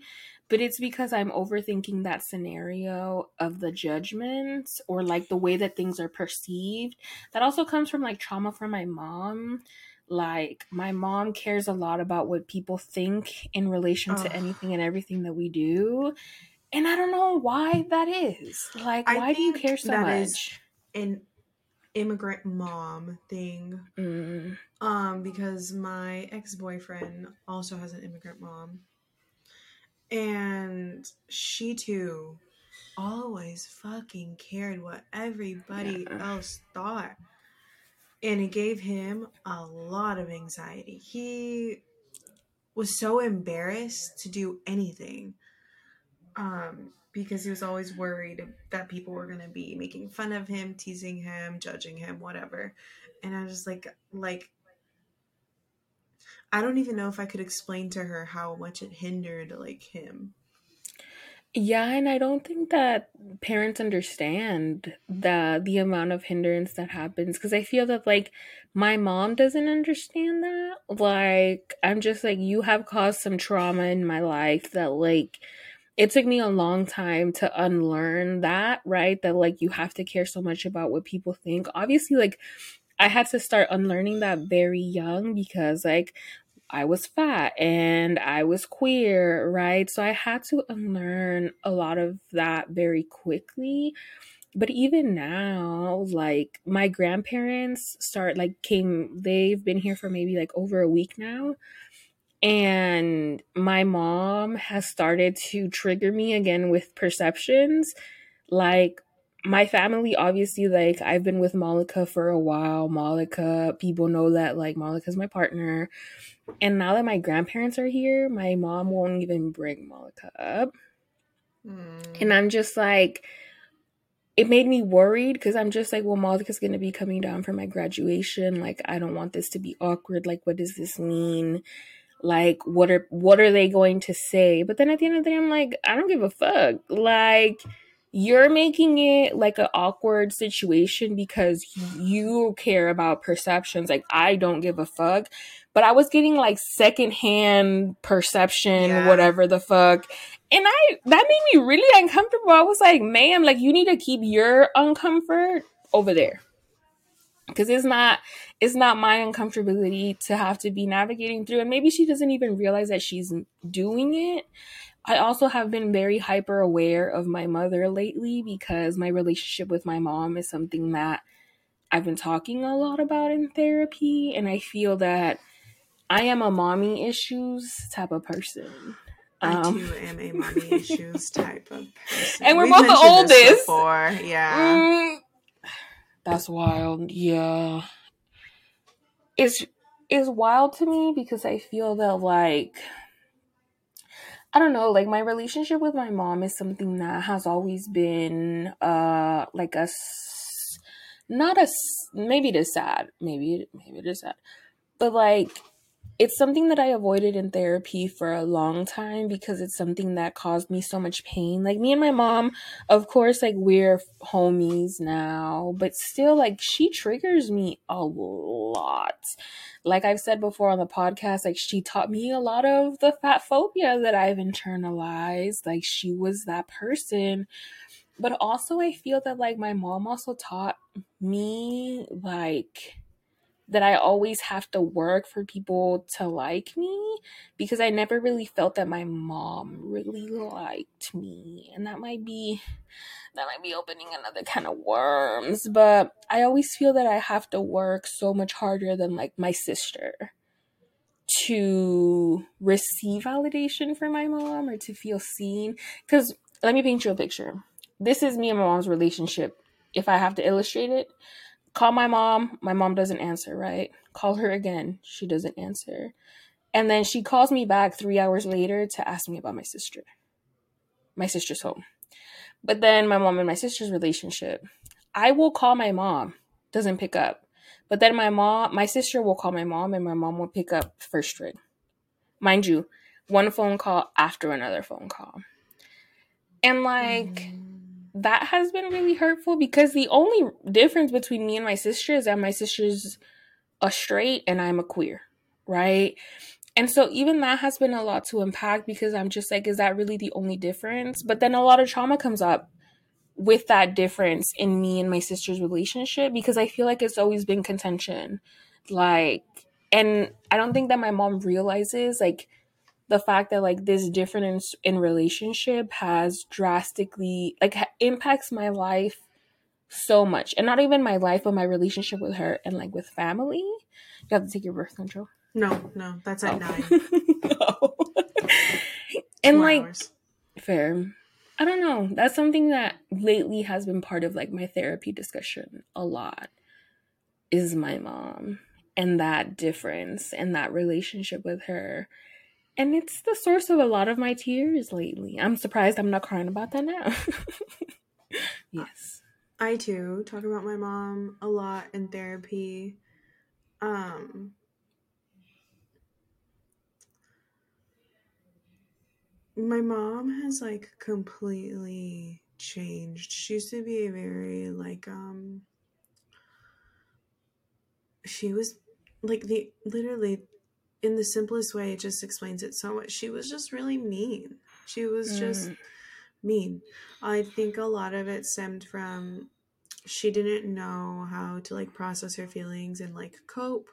but it's because I'm overthinking that scenario of the judgments or like the way that things are perceived. That also comes from like trauma from my mom like my mom cares a lot about what people think in relation to anything and everything that we do and i don't know why that is like I why do you care so that much is- An immigrant mom thing. Mm, Um, because my ex boyfriend also has an immigrant mom. And she too always fucking cared what everybody Yeah. else thought. And it gave him a lot of anxiety. He was so embarrassed to do anything. Um, because he was always worried that people were gonna be making fun of him, teasing him, judging him, whatever. And I was just like like I don't even know if I could explain to her how much it hindered like him. Yeah and i don't think that parents understand the the amount of hindrance that happens because i feel that like my mom doesn't understand that like i'm just like you have caused some trauma in my life that like it took me a long time to unlearn that, right? That like you have to care so much about what people think. Obviously, like I had to start unlearning that very young because like I was fat and I was queer, right? So I had to unlearn a lot of that very quickly. But even now, like my grandparents start like came they've been here for maybe like over a week now and my mom has started to trigger me again with perceptions like my family obviously like i've been with malika for a while. Malika people know that like malika's my partner. And now that my grandparents are here my mom won't even bring malika up. Mm. and i'm just like it made me worried because i'm just like well malika's going to be coming down for my graduation. Like i don't want this to be awkward. Like what does this mean? Like what are what are they going to say? But then at the end of the day i'm like i don't give a fuck. Like you're making it like an awkward situation because you care about perceptions. Like i don't give a fuck. But i was getting like secondhand perception Yeah. whatever the fuck. And i that made me really uncomfortable. I was like ma'am like you need to keep your uncomfort over there. Because it's not it's not my uncomfortability to have to be navigating through. And maybe she doesn't even realize that she's doing it i also have been very hyper aware of my mother lately because my relationship with my mom is something that i've been talking a lot about in therapy and i feel that i am a mommy issues type of person I Um, too am a mommy issues type of person. And we're We've both the oldest. Before. Yeah. Mm, that's wild. Yeah. It's it's wild to me because I feel that like I don't know, like my relationship with my mom is something that has always been uh like a s- not a maybe it is sad, maybe maybe it is sad. But like it's something that I avoided in therapy for a long time because it's something that caused me so much pain. Like me and my mom, of course, like we're homies now, but still like she triggers me a lot. Like I've said before on the podcast, like she taught me a lot of the fat phobia that I've internalized. Like she was that person. But also I feel that like my mom also taught me like that I always have to work for people to like me because I never really felt that my mom really liked me. And that might be that might be opening another kind of worms, but I always feel that I have to work so much harder than like my sister to receive validation from my mom or to feel seen cuz let me paint you a picture. This is me and my mom's relationship. If I have to illustrate it, Call my mom. My mom doesn't answer, right? Call her again. She doesn't answer. And then she calls me back three hours later to ask me about my sister. My sister's home. But then my mom and my sister's relationship. I will call my mom, doesn't pick up. But then my mom, my sister will call my mom, and my mom will pick up first ring. Mind you, one phone call after another phone call. And like, mm that has been really hurtful because the only difference between me and my sister is that my sister's a straight and I'm a queer, right? And so even that has been a lot to unpack because I'm just like, is that really the only difference? But then a lot of trauma comes up with that difference in me and my sister's relationship because I feel like it's always been contention. Like, and I don't think that my mom realizes, like, the fact that like this difference in relationship has drastically like ha- impacts my life so much and not even my life but my relationship with her and like with family you have to take your birth control no no that's at oh. nine no. and Two like hours. fair i don't know that's something that lately has been part of like my therapy discussion a lot is my mom and that difference and that relationship with her and it's the source of a lot of my tears lately. I'm surprised I'm not crying about that now. yes. I too talk about my mom a lot in therapy. Um my mom has like completely changed. She used to be a very like um she was like the literally in the simplest way, it just explains it so much. She was just really mean. She was mm. just mean. I think a lot of it stemmed from she didn't know how to like process her feelings and like cope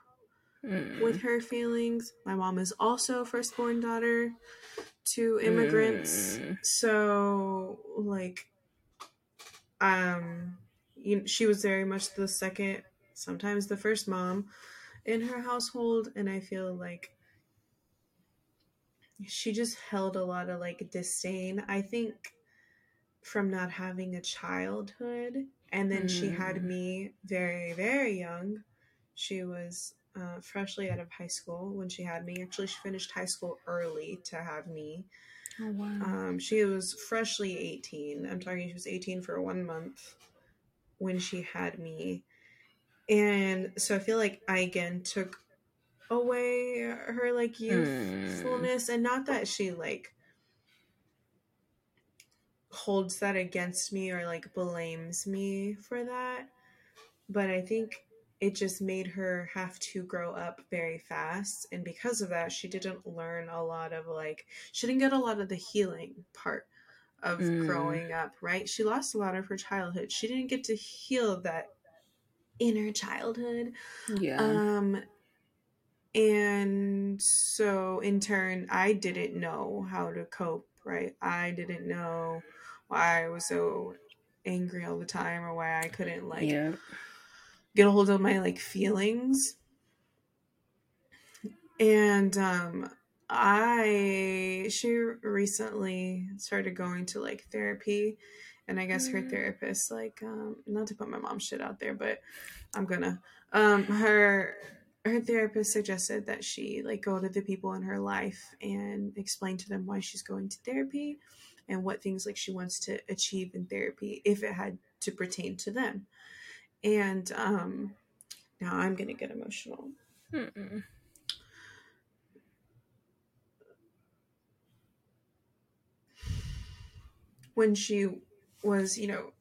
mm. with her feelings. My mom is also firstborn daughter to immigrants. Mm. So like um you, she was very much the second, sometimes the first mom in her household and I feel like she just held a lot of like disdain. I think from not having a childhood and then mm. she had mm. me very very young. She was uh, freshly out of high school when she had me. Actually, she finished high school early to have me. Oh, wow. Um, she was freshly 18. I'm talking, she was 18 for one month when she had me. And so I feel like I again took away her like youthfulness mm. and not that she like holds that against me or like blames me for that but i think it just made her have to grow up very fast and because of that she didn't learn a lot of like she didn't get a lot of the healing part of mm. growing up right she lost a lot of her childhood she didn't get to heal that inner childhood. Yeah. Um and so in turn I didn't know how to cope, right? I didn't know why I was so angry all the time or why I couldn't like yeah. get a hold of my like feelings. And um I she recently started going to like therapy and I guess her mm. therapist, like, um, not to put my mom shit out there, but I'm gonna. Um, her her therapist suggested that she like go to the people in her life and explain to them why she's going to therapy and what things like she wants to achieve in therapy if it had to pertain to them and um now i'm gonna get emotional Mm-mm. when she was you know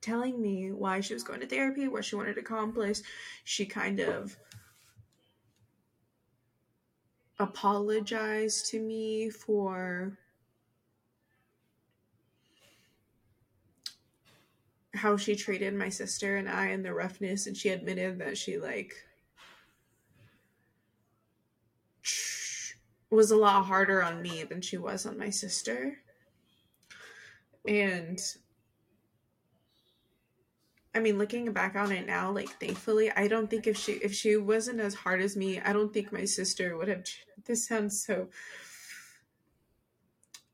telling me why she was going to therapy what she wanted to accomplish she kind of apologized to me for how she treated my sister and I and the roughness and she admitted that she like was a lot harder on me than she was on my sister. And I mean, looking back on it now, like thankfully, I don't think if she if she wasn't as hard as me, I don't think my sister would have. This sounds so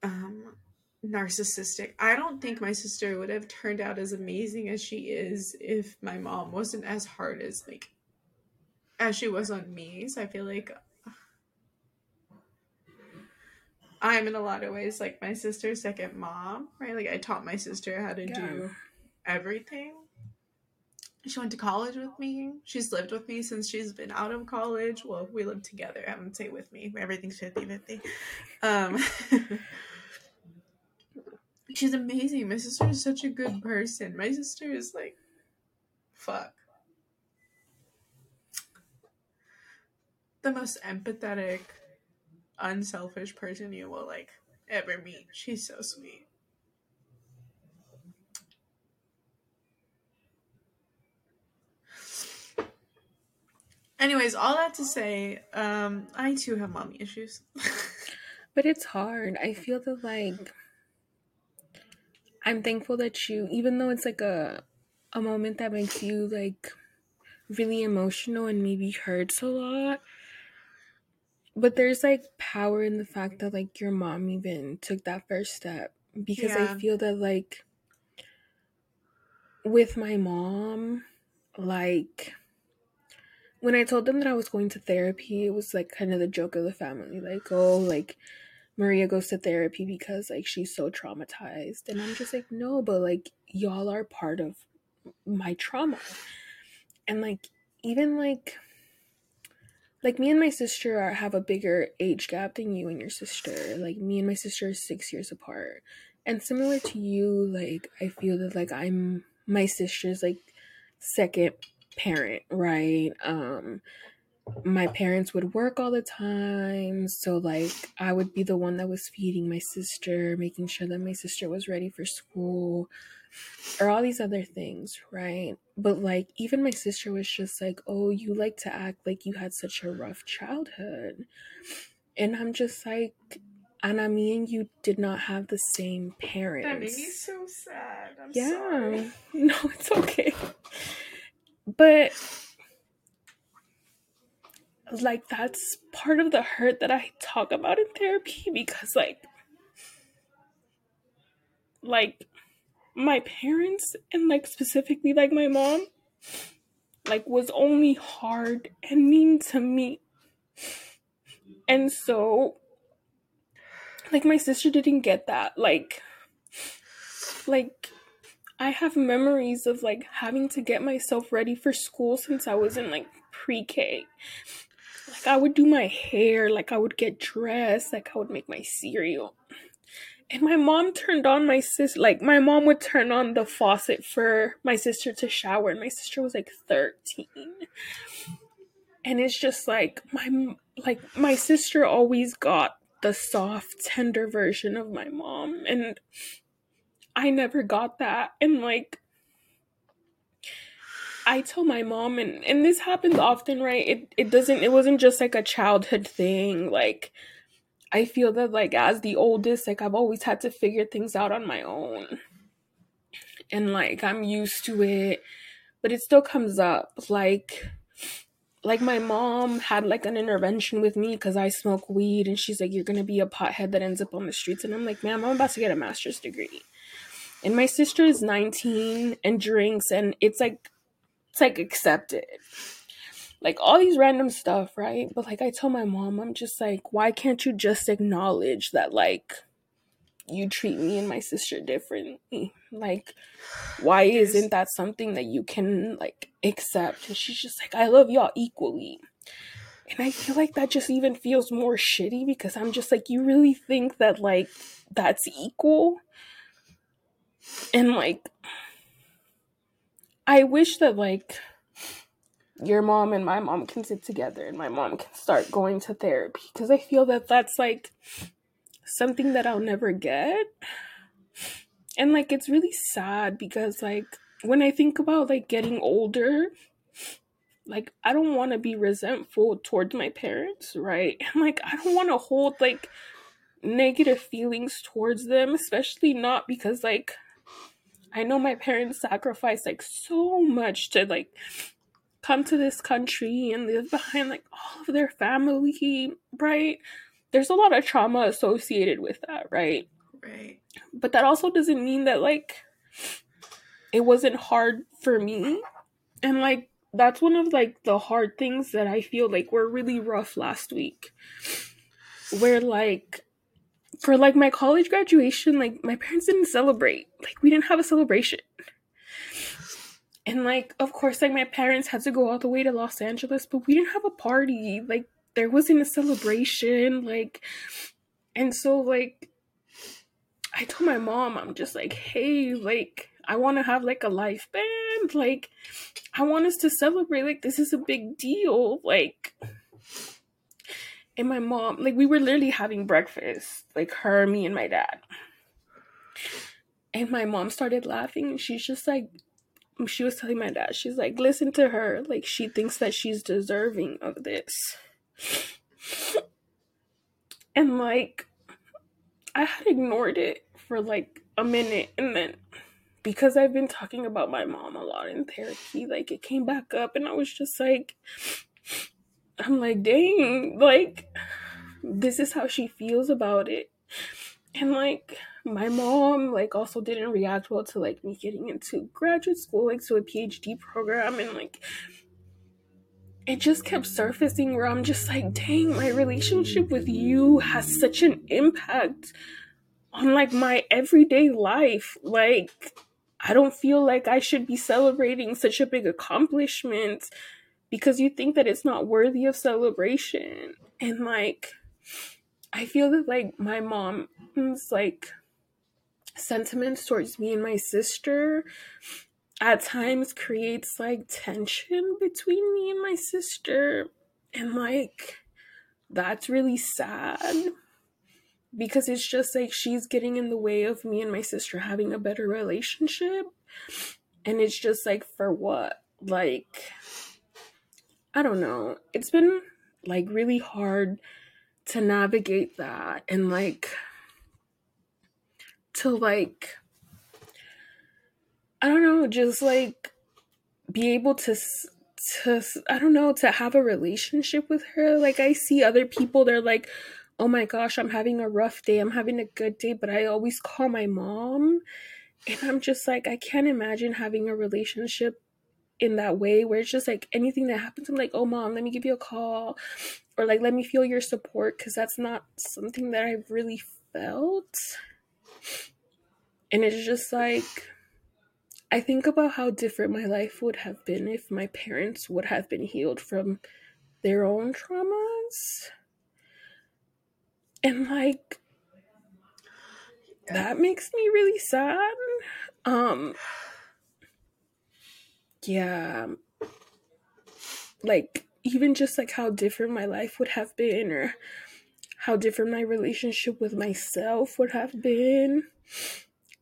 um narcissistic. I don't think my sister would have turned out as amazing as she is if my mom wasn't as hard as like as she was on me. So I feel like I'm in a lot of ways like my sister's second mom, right? Like I taught my sister how to yeah. do everything. She went to college with me. She's lived with me since she's been out of college. Well, we lived together. I wouldn't say with me. Everything's 50 50. Um, she's amazing. My sister is such a good person. My sister is like, fuck. The most empathetic, unselfish person you will like ever meet. She's so sweet. Anyways, all that to say, um, I too have mommy issues. but it's hard. I feel that like I'm thankful that you, even though it's like a a moment that makes you like really emotional and maybe hurts a lot, but there's like power in the fact that like your mom even took that first step because yeah. I feel that like with my mom, like when I told them that I was going to therapy, it was like kind of the joke of the family, like, oh, like Maria goes to therapy because like she's so traumatized. And I'm just like, no, but like y'all are part of my trauma. And like even like like me and my sister are, have a bigger age gap than you and your sister. Like me and my sister are 6 years apart. And similar to you, like I feel that like I'm my sister's like second parent, right? Um my parents would work all the time so like i would be the one that was feeding my sister making sure that my sister was ready for school or all these other things right but like even my sister was just like oh you like to act like you had such a rough childhood and i'm just like and I mean, you did not have the same parents. That made me so sad. I'm yeah. Sorry. No, it's okay. But like that's part of the hurt that I talk about in therapy because like like my parents and like specifically like my mom like was only hard and mean to me. And so like my sister didn't get that like like I have memories of like having to get myself ready for school since I was in like pre-K like I would do my hair, like I would get dressed, like I would make my cereal. And my mom turned on my sis like my mom would turn on the faucet for my sister to shower and my sister was like 13. And it's just like my like my sister always got the soft tender version of my mom and I never got that and like I tell my mom and and this happens often, right? It it doesn't it wasn't just like a childhood thing. Like I feel that like as the oldest, like I've always had to figure things out on my own. And like I'm used to it, but it still comes up. Like like my mom had like an intervention with me because I smoke weed and she's like, You're gonna be a pothead that ends up on the streets. And I'm like, ma'am, I'm about to get a master's degree. And my sister is 19 and drinks and it's like it's like accepted. like all these random stuff, right? But like I tell my mom, I'm just like, why can't you just acknowledge that like you treat me and my sister differently? Like, why isn't that something that you can like accept? And she's just like, I love y'all equally. And I feel like that just even feels more shitty because I'm just like, you really think that like that's equal? And like, I wish that like your mom and my mom can sit together and my mom can start going to therapy because I feel that that's like something that I'll never get. And like it's really sad because like when I think about like getting older, like I don't want to be resentful towards my parents, right? And like I don't want to hold like negative feelings towards them, especially not because like I know my parents sacrificed like so much to like come to this country and live behind like all of their family, right? There's a lot of trauma associated with that, right? Right. But that also doesn't mean that like it wasn't hard for me. And like that's one of like the hard things that I feel like were really rough last week. Where like for like my college graduation, like my parents didn't celebrate. Like we didn't have a celebration. And like, of course, like my parents had to go all the way to Los Angeles, but we didn't have a party. Like there wasn't a celebration. Like, and so like, I told my mom, I'm just like, hey, like, I want to have like a live band. Like, I want us to celebrate. Like, this is a big deal. Like, and my mom, like, we were literally having breakfast, like her, me, and my dad. And my mom started laughing, and she's just like, she was telling my dad, she's like, listen to her. Like, she thinks that she's deserving of this. And, like, I had ignored it for like a minute. And then, because I've been talking about my mom a lot in therapy, like, it came back up, and I was just like, I'm like, dang, like, this is how she feels about it. And, like, my mom like also didn't react well to like me getting into graduate school like to a phd program and like it just kept surfacing where i'm just like dang my relationship with you has such an impact on like my everyday life like i don't feel like i should be celebrating such a big accomplishment because you think that it's not worthy of celebration. And like i feel that like my mom's like sentiments towards me and my sister at times creates like tension between me and my sister. And like that's really sad because it's just like she's getting in the way of me and my sister having a better relationship. And it's just like for what? Like i don't know it's been like really hard to navigate that and like to like I don't know, just like be able to to I don't know, to have a relationship with her. Like I see other people they're like, "Oh my gosh, I'm having a rough day. I'm having a good day, but I always call my mom." And I'm just like, I can't imagine having a relationship in that way where it's just like anything that happens, I'm like, oh, mom, let me give you a call. Or like, let me feel your support because that's not something that I've really felt. And it's just like, I think about how different my life would have been if my parents would have been healed from their own traumas. And like, that makes me really sad. Um, yeah. Like, even just like how different my life would have been, or how different my relationship with myself would have been.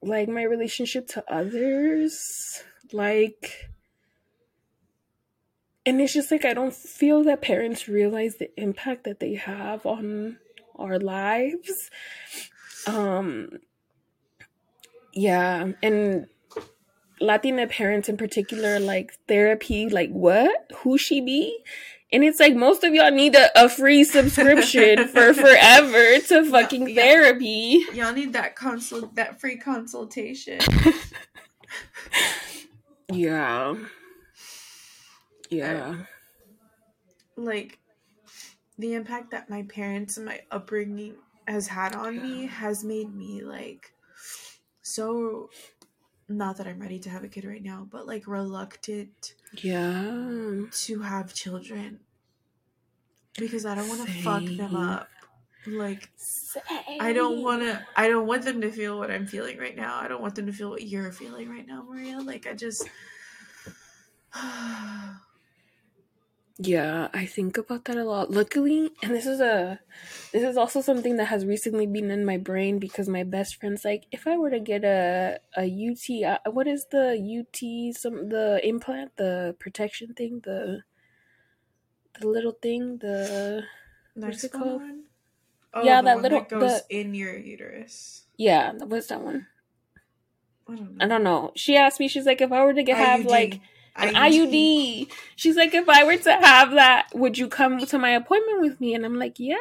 Like my relationship to others. Like and it's just like i don't feel that parents realize the impact that they have on our lives. Um yeah. And latina parents in particular like therapy like what who she be and it's like most of y'all need a, a free subscription for forever to fucking yeah, therapy. Y'all need that consult that free consultation. yeah. Yeah. like the impact that my parents and my upbringing has had on me has made me like so not that I'm ready to have a kid right now, but like reluctant Yeah. to have children because I don't want to fuck them up. Like I don't want to I don't want them to feel what I'm feeling right now. I don't want them to feel what you're feeling right now, Maria. Like I just Yeah, I think about that a lot. Luckily, and this is a this is also something that has recently been in my brain because my best friend's like, if I were to get a a UT, uh, what is the UT some the implant, the protection thing, the the little thing, the What's it called? one? Yeah, Oh, the that little- that goes the- in your uterus. yeah, what's that one? I don't know. I don't know. She asked me, she's like, if I were to get, have IUD. like an IUD. She's like, if I were to have that, would you come to my appointment with me? And I'm like, yeah.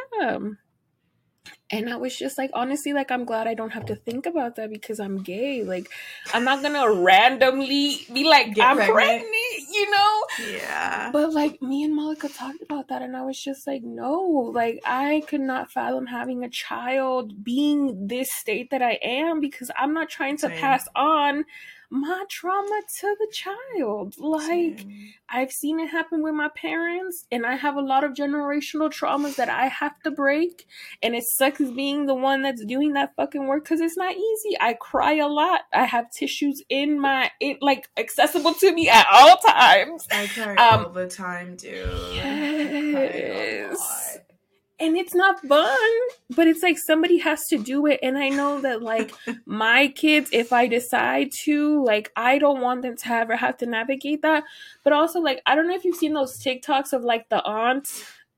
And I was just like, honestly, like, I'm glad I don't have to think about that because I'm gay. Like, I'm not gonna randomly be like, Get I'm pregnant. pregnant, you know? Yeah. But like, me and Malika talked about that, and I was just like, no, like, I could not fathom having a child being this state that I am because I'm not trying to Same. pass on my trauma to the child. Like, Same. I've seen it happen with my parents, and I have a lot of generational traumas that I have to break. And it sucks being the one that's doing that fucking work because it's not easy. I cry a lot. I have tissues in my, it like accessible to me at all times. I cry Um, all the time, dude. I cry a Yes. And it's not fun, but it's like somebody has to do it. And I know that, like, my kids, if I decide to, like, I don't want them to ever have to navigate that. But also, like, I don't know if you've seen those TikToks of like the aunt.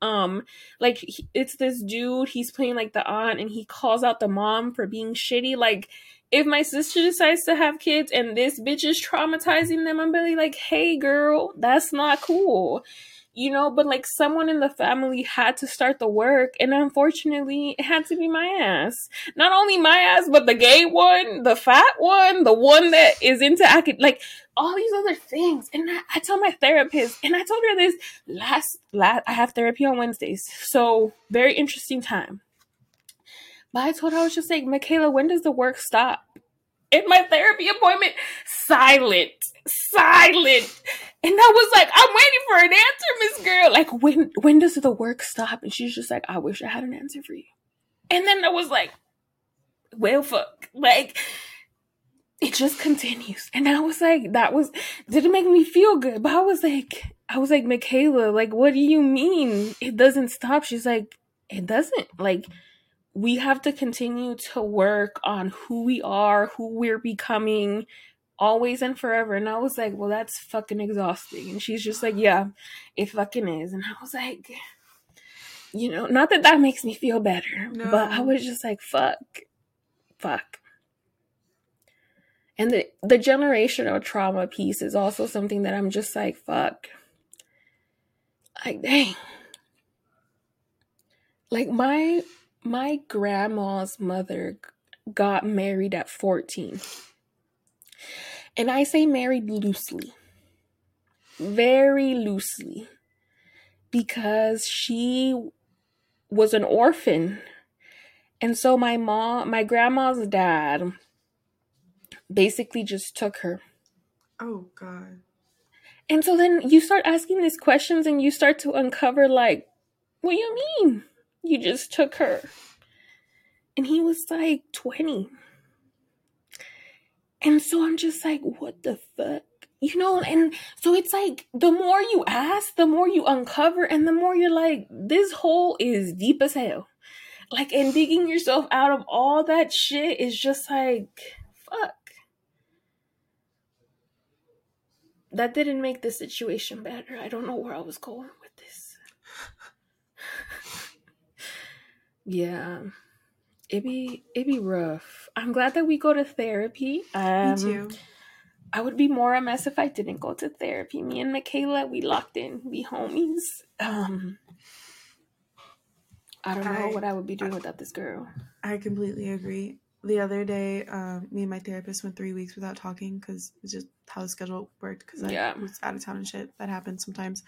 Um, like he- it's this dude. He's playing like the aunt, and he calls out the mom for being shitty. Like, if my sister decides to have kids and this bitch is traumatizing them, I'm really like, hey, girl, that's not cool you know but like someone in the family had to start the work and unfortunately it had to be my ass. Not only my ass but the gay one the fat one the one that is into acad like all these other things. And I, I tell my therapist and i told her this last last i have therapy on wednesdays so very interesting time. But i told her i was just like michaela when does the work stop? In my therapy appointment silent silent and I was like, I'm waiting for an answer, Miss Girl. Like, when when does the work stop? And she's just like, I wish I had an answer for you. And then I was like, well, fuck. Like, it just continues. And I was like, that was didn't make me feel good. But I was like, I was like, Michaela, like, what do you mean it doesn't stop? She's like, it doesn't. Like, we have to continue to work on who we are, who we're becoming, always and forever. And I was like, well, that's fucking exhausting. And she's just like, yeah, it fucking is. And I was like, you know, not that that makes me feel better, but I was just like, fuck, fuck. And the the generational trauma piece is also something that I'm just like, fuck. Like, dang. Like my my grandma's mother got married at 14. And I say married loosely. Very loosely. Because she was an orphan. And so my mom, my grandma's dad basically just took her. Oh God. And so then you start asking these questions and you start to uncover like, what do you mean? You just took her. And he was like 20. And so I'm just like, what the fuck? You know, and so it's like the more you ask, the more you uncover, and the more you're like, this hole is deep as hell. Like, and digging yourself out of all that shit is just like, fuck. That didn't make the situation better. I don't know where I was going with this. yeah. It be it be rough. I'm glad that we go to therapy. Um, Me too. I would be more a mess if I didn't go to therapy. Me and Michaela, we locked in, we homies. Um, I don't know I- what I would be doing without this girl. I completely agree. The other day, um, me and my therapist went three weeks without talking because it's just how the schedule worked. Because I was out of town and shit. That happens sometimes.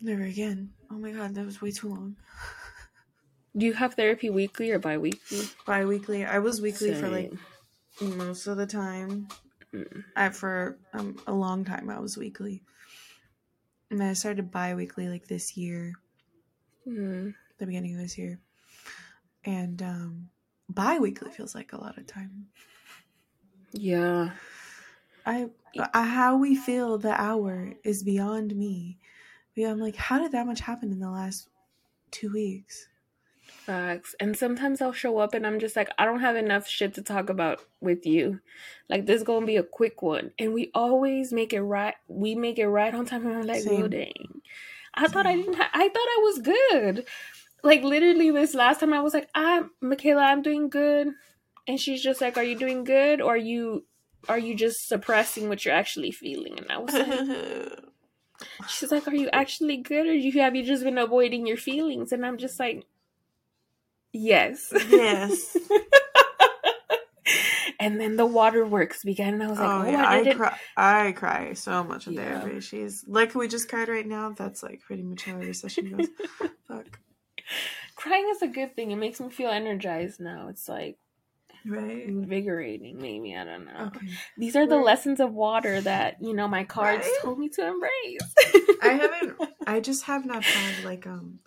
Never again. Oh my god, that was way too long. Do you have therapy weekly or bi-weekly? Bi-weekly. I was weekly for like most of the time. Mm. I, for um, a long time, I was weekly. And then I started bi-weekly like this year, Mm. the beginning of this year. And um bi-weekly feels like a lot of time. Yeah. I, I how we feel the hour is beyond me. I'm like, how did that much happen in the last two weeks? Facts. And sometimes I'll show up and I'm just like, I don't have enough shit to talk about with you. Like this is gonna be a quick one. And we always make it right we make it right on time and I'm like, well dang. I thought I didn't ha- I thought I was good. Like literally this last time I was like, I'm Michaela, I'm doing good. And she's just like, Are you doing good? Or are you are you just suppressing what you're actually feeling? And I was like She's like, "Are you actually good, or you have you just been avoiding your feelings?" And I'm just like, "Yes, yes. and then the waterworks began, and I was like, oh, "Oh, yeah, I I, cry. I cry so much in Yeah. therapy. She's like we just cried right now. That's like pretty much how every session goes. Fuck. Crying is a good thing. It makes me feel energized now. It's like Right. invigorating. Maybe I don't know. Okay. These are the Right. lessons of water that you know my cards Right? told me to embrace. I haven't. I just have not had like um.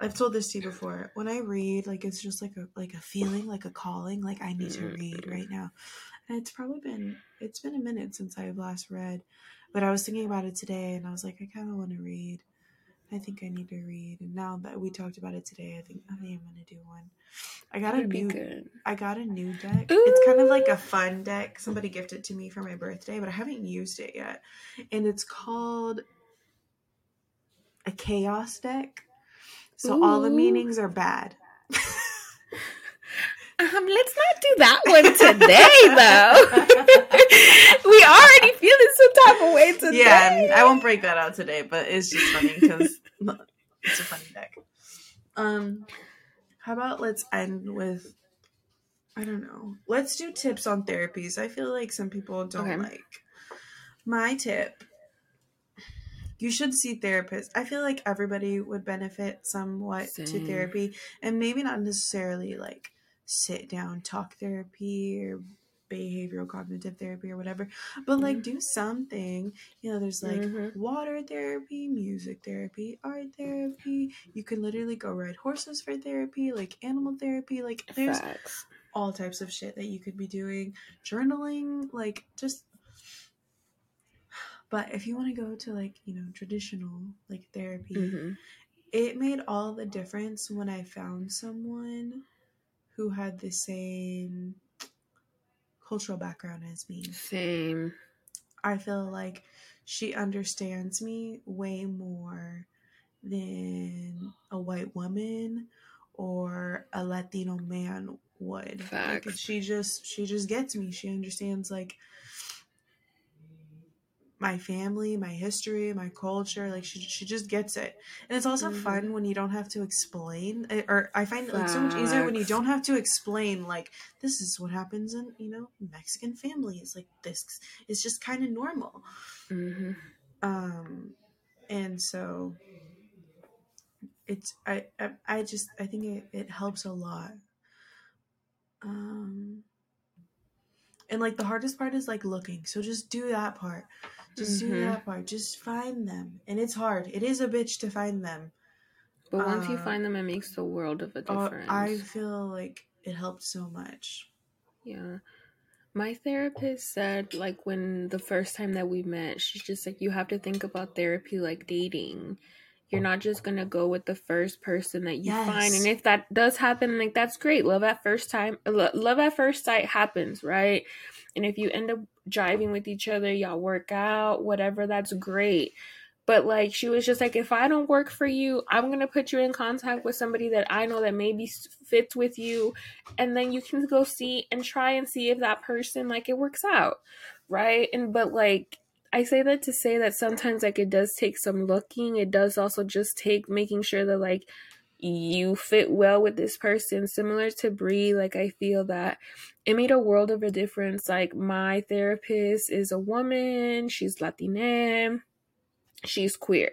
I've told this to you before. When I read, like it's just like a like a feeling, like a calling. Like I need to mm. read right now, and it's probably been it's been a minute since I've last read. But I was thinking about it today, and I was like, I kind of want to read. I think I need to read. And now that we talked about it today, I think I think I'm gonna do one. I got a That'd be new. I got a new deck. It's kind of like a fun deck. Somebody gifted to me for my birthday, but I haven't used it yet. And it's called a chaos deck. So all the meanings are bad. Um, let's not do that one today, though. we already feel feeling some type of way today. yeah, I won't break that out today, but it's just funny because it's a funny deck. Um, how about let's end with I don't know. Let's do tips on therapies. I feel like some people don't Okay. like my tip. You should see therapists. I feel like everybody would benefit somewhat to therapy, and maybe not necessarily like sit down talk therapy or behavioral cognitive therapy or whatever, but like do something. You know, there's like Mhm. water therapy, music therapy, art therapy. You can literally go ride horses for therapy, like animal therapy. Like there's Facts. all types of shit that you could be doing. Journaling, like just but if you want to go to like, you know, traditional like therapy, Mhm. it made all the difference when I found someone who had the same cultural background as me. Same. I feel like she understands me way more than a white woman or a Latino man would. Like she just she just gets me. She understands like my family, my history, my culture. Like she she just gets it. And it's also Mhm. fun when you don't have to explain or I find it like so much easier when you don't have to explain like this is what happens in, you know, Mexican families. Like this is just kind of normal. hmm Um and so it's I I, I just I think it, it helps a lot. Um and like the hardest part is like looking. So just do that part. Just do Mhm. that part. Just find them. And it's hard. It is a bitch to find them. But once you Uh, find them, it makes the world of a Uh, difference. I feel like it helped so much. Yeah. My therapist said, like, when the first time that we met, she's just like, you have to think about therapy like dating. You're oh. not just gonna go with the first person that you find, and if that does happen, like that's great. Love at first time, love at first sight happens, right? And if you end up driving with each other, y'all work out, whatever, that's great. But like she was just like, if I don't work for you, I'm gonna put you in contact with somebody that I know that maybe fits with you, and then you can go see and try and see if that person like it works out, right? And but like I say that to say that sometimes like it does take some looking. It does also just take making sure that like you fit well with this person. Similar to Brie, like I feel that it made a world of a difference. Like my therapist is a woman, she's Latina, she's queer.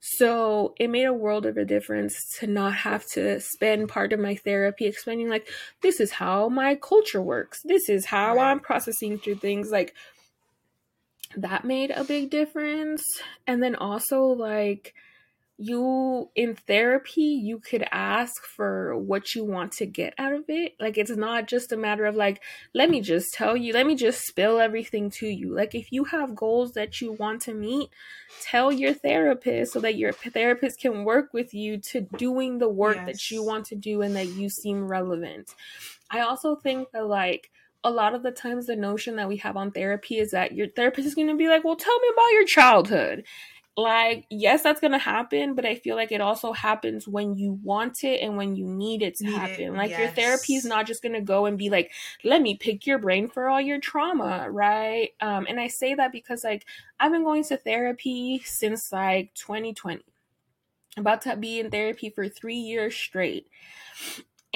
So it made a world of a difference to not have to spend part of my therapy explaining, like, this is how my culture works. This is how right. I'm processing through things. Like, that made a big difference. And then also, like, you in therapy you could ask for what you want to get out of it like it's not just a matter of like let me just tell you let me just spill everything to you like if you have goals that you want to meet tell your therapist so that your therapist can work with you to doing the work yes. that you want to do and that you seem relevant i also think that like a lot of the times the notion that we have on therapy is that your therapist is going to be like well tell me about your childhood. Like yes that's gonna happen but i feel like it also happens when you want it and when you need it to need happen. It, like yes. your therapy is not just gonna go and be like let me pick your brain for all your trauma right? Um and i say that because like i've been going to therapy since like 2020 about to be in therapy for three years straight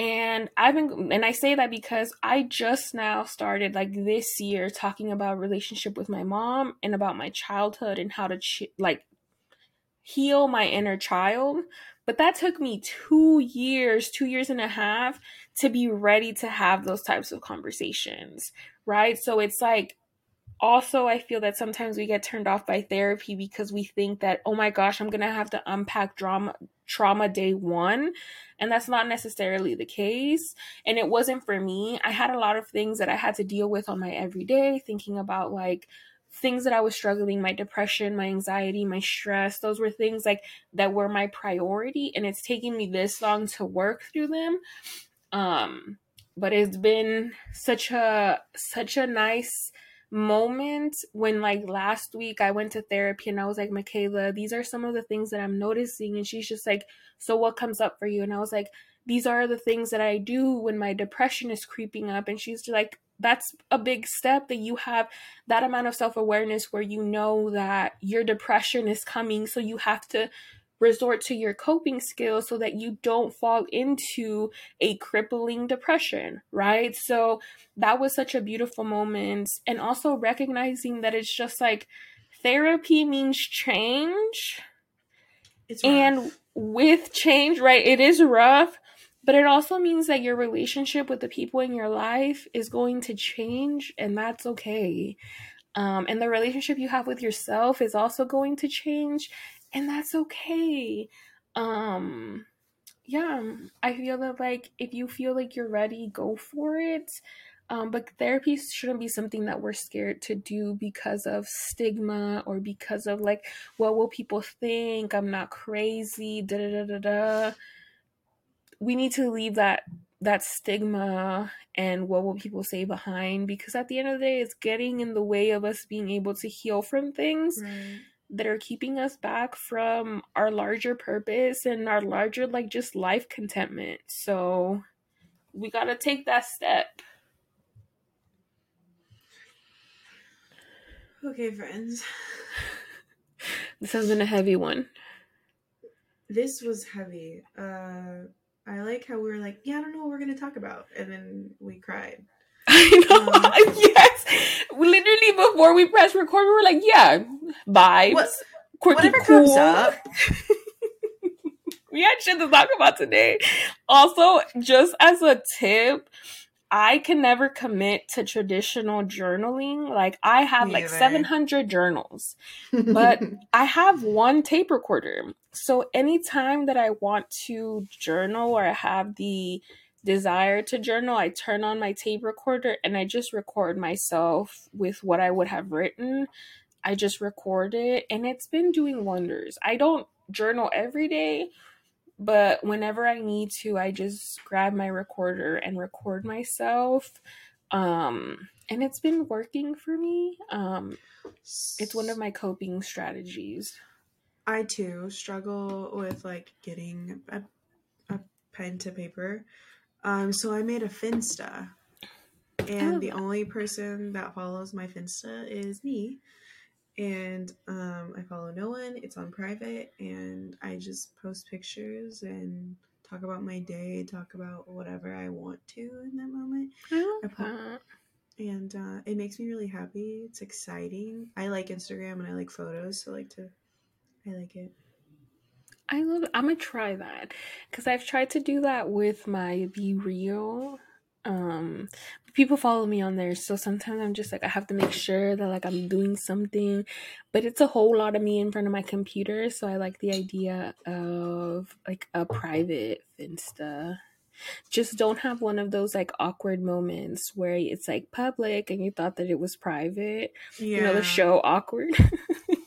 and I've been, and I say that because I just now started like this year talking about relationship with my mom and about my childhood and how to ch- like heal my inner child. But that took me two years, two years and a half to be ready to have those types of conversations, right? So it's like, also, I feel that sometimes we get turned off by therapy because we think that, oh my gosh, I'm gonna have to unpack drama, trauma day one. And that's not necessarily the case. And it wasn't for me. I had a lot of things that I had to deal with on my everyday, thinking about like, things that I was struggling, my depression, my anxiety, my stress, those were things like that were my priority and it's taking me this long to work through them. Um but it's been such a such a nice moment when like last week I went to therapy and I was like, Michaela, these are some of the things that I'm noticing and she's just like, so what comes up for you? And I was like, these are the things that I do when my depression is creeping up and she's like, that's a big step that you have that amount of self-awareness where you know that your depression is coming so you have to resort to your coping skills so that you don't fall into a crippling depression, right? So that was such a beautiful moment. And also recognizing that it's just like therapy means change. and with change, right, it is rough, but it also means that your relationship with the people in your life is going to change, and that's okay. Um, and the relationship you have with yourself is also going to change, and that's okay. Um, yeah, I feel that like if you feel like you're ready, go for it. Um, but therapy shouldn't be something that we're scared to do because of stigma or because of like, what will people think? I'm not crazy. Da da da da da we need to leave that that stigma and what will people say behind because at the end of the day it's getting in the way of us being able to heal from things right. That are keeping us back from our larger purpose and our larger like just life contentment. So we got to take that step. Okay friends. This has been a heavy one. This was heavy. Uh I like how we were like, yeah, I don't know what we're gonna talk about, and then we cried. I know. Yes. Literally before we press record, we were like, yeah, vibes. What, whatever cool. comes up. we had shit to talk about today. Also, just as a tip, I can never commit to traditional journaling. Like I have like 700 journals, but I have one tape recorder. So anytime that I want to journal or I have the desire to journal, I turn on my tape recorder and I just record myself with what I would have written. I just record it and it's been doing wonders. I don't journal every day, but whenever I need to, I just grab my recorder and record myself. Um, and it's been working for me. Um, it's one of my coping strategies. I too struggle with like getting a, a pen to paper. Um, so I made a Finsta, and the that. only person that follows my Finsta is me and um, I follow no one. It's on private, and I just post pictures and talk about my day, talk about whatever I want to in that moment. I po- and uh, it makes me really happy. It's exciting. I like Instagram and I like photos, so I like to, I like it. I love. I'm gonna try that because I've tried to do that with my BeReal. Um, people follow me on there, so sometimes I'm just like I have to make sure that like I'm doing something, but it's a whole lot of me in front of my computer. So I like the idea of like a private Finsta. Just don't have one of those like awkward moments where it's like public and you thought that it was private. Yeah. You know, the show awkward.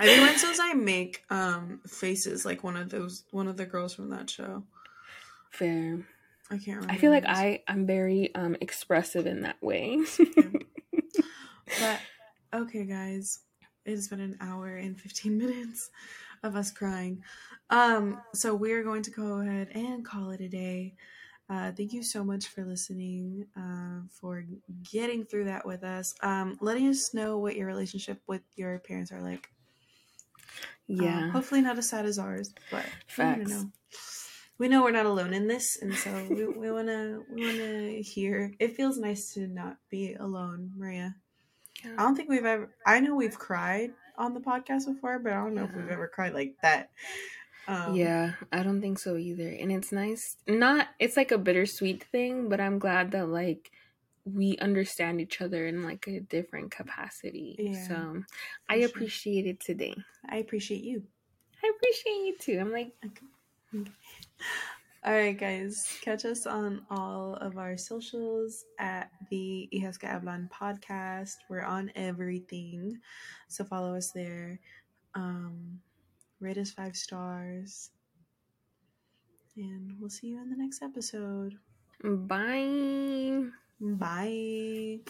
Everyone says I make um faces like one of those one of the girls from that show. Fair. I can't remember. I feel like. I I'm very um expressive in that way. But okay, guys, it has been an hour and fifteen minutes of us crying. Um, so we are going to go ahead and call it a day. Uh, thank you so much for listening, uh, for getting through that with us. Um, letting us know what your relationship with your parents are like. Yeah. Um, hopefully not as sad as ours, but Facts. know. We know we're not alone in this, and so we, we wanna we wanna hear. It feels nice to not be alone, Maria. Yeah. I don't think we've ever. I know we've cried on the podcast before, but I don't know if we've ever cried like that. Um, yeah, I don't think so either. And it's nice. Not it's like a bittersweet thing, but I'm glad that like we understand each other in like a different capacity. Yeah, so I sure. appreciate it today. I appreciate you. I appreciate you too. I'm like All right, guys. Catch us on all of our socials at the Hijas que Hablan podcast. We're on everything, so follow us there. Um, rate us five stars, and we'll see you in the next episode. bye. Bye.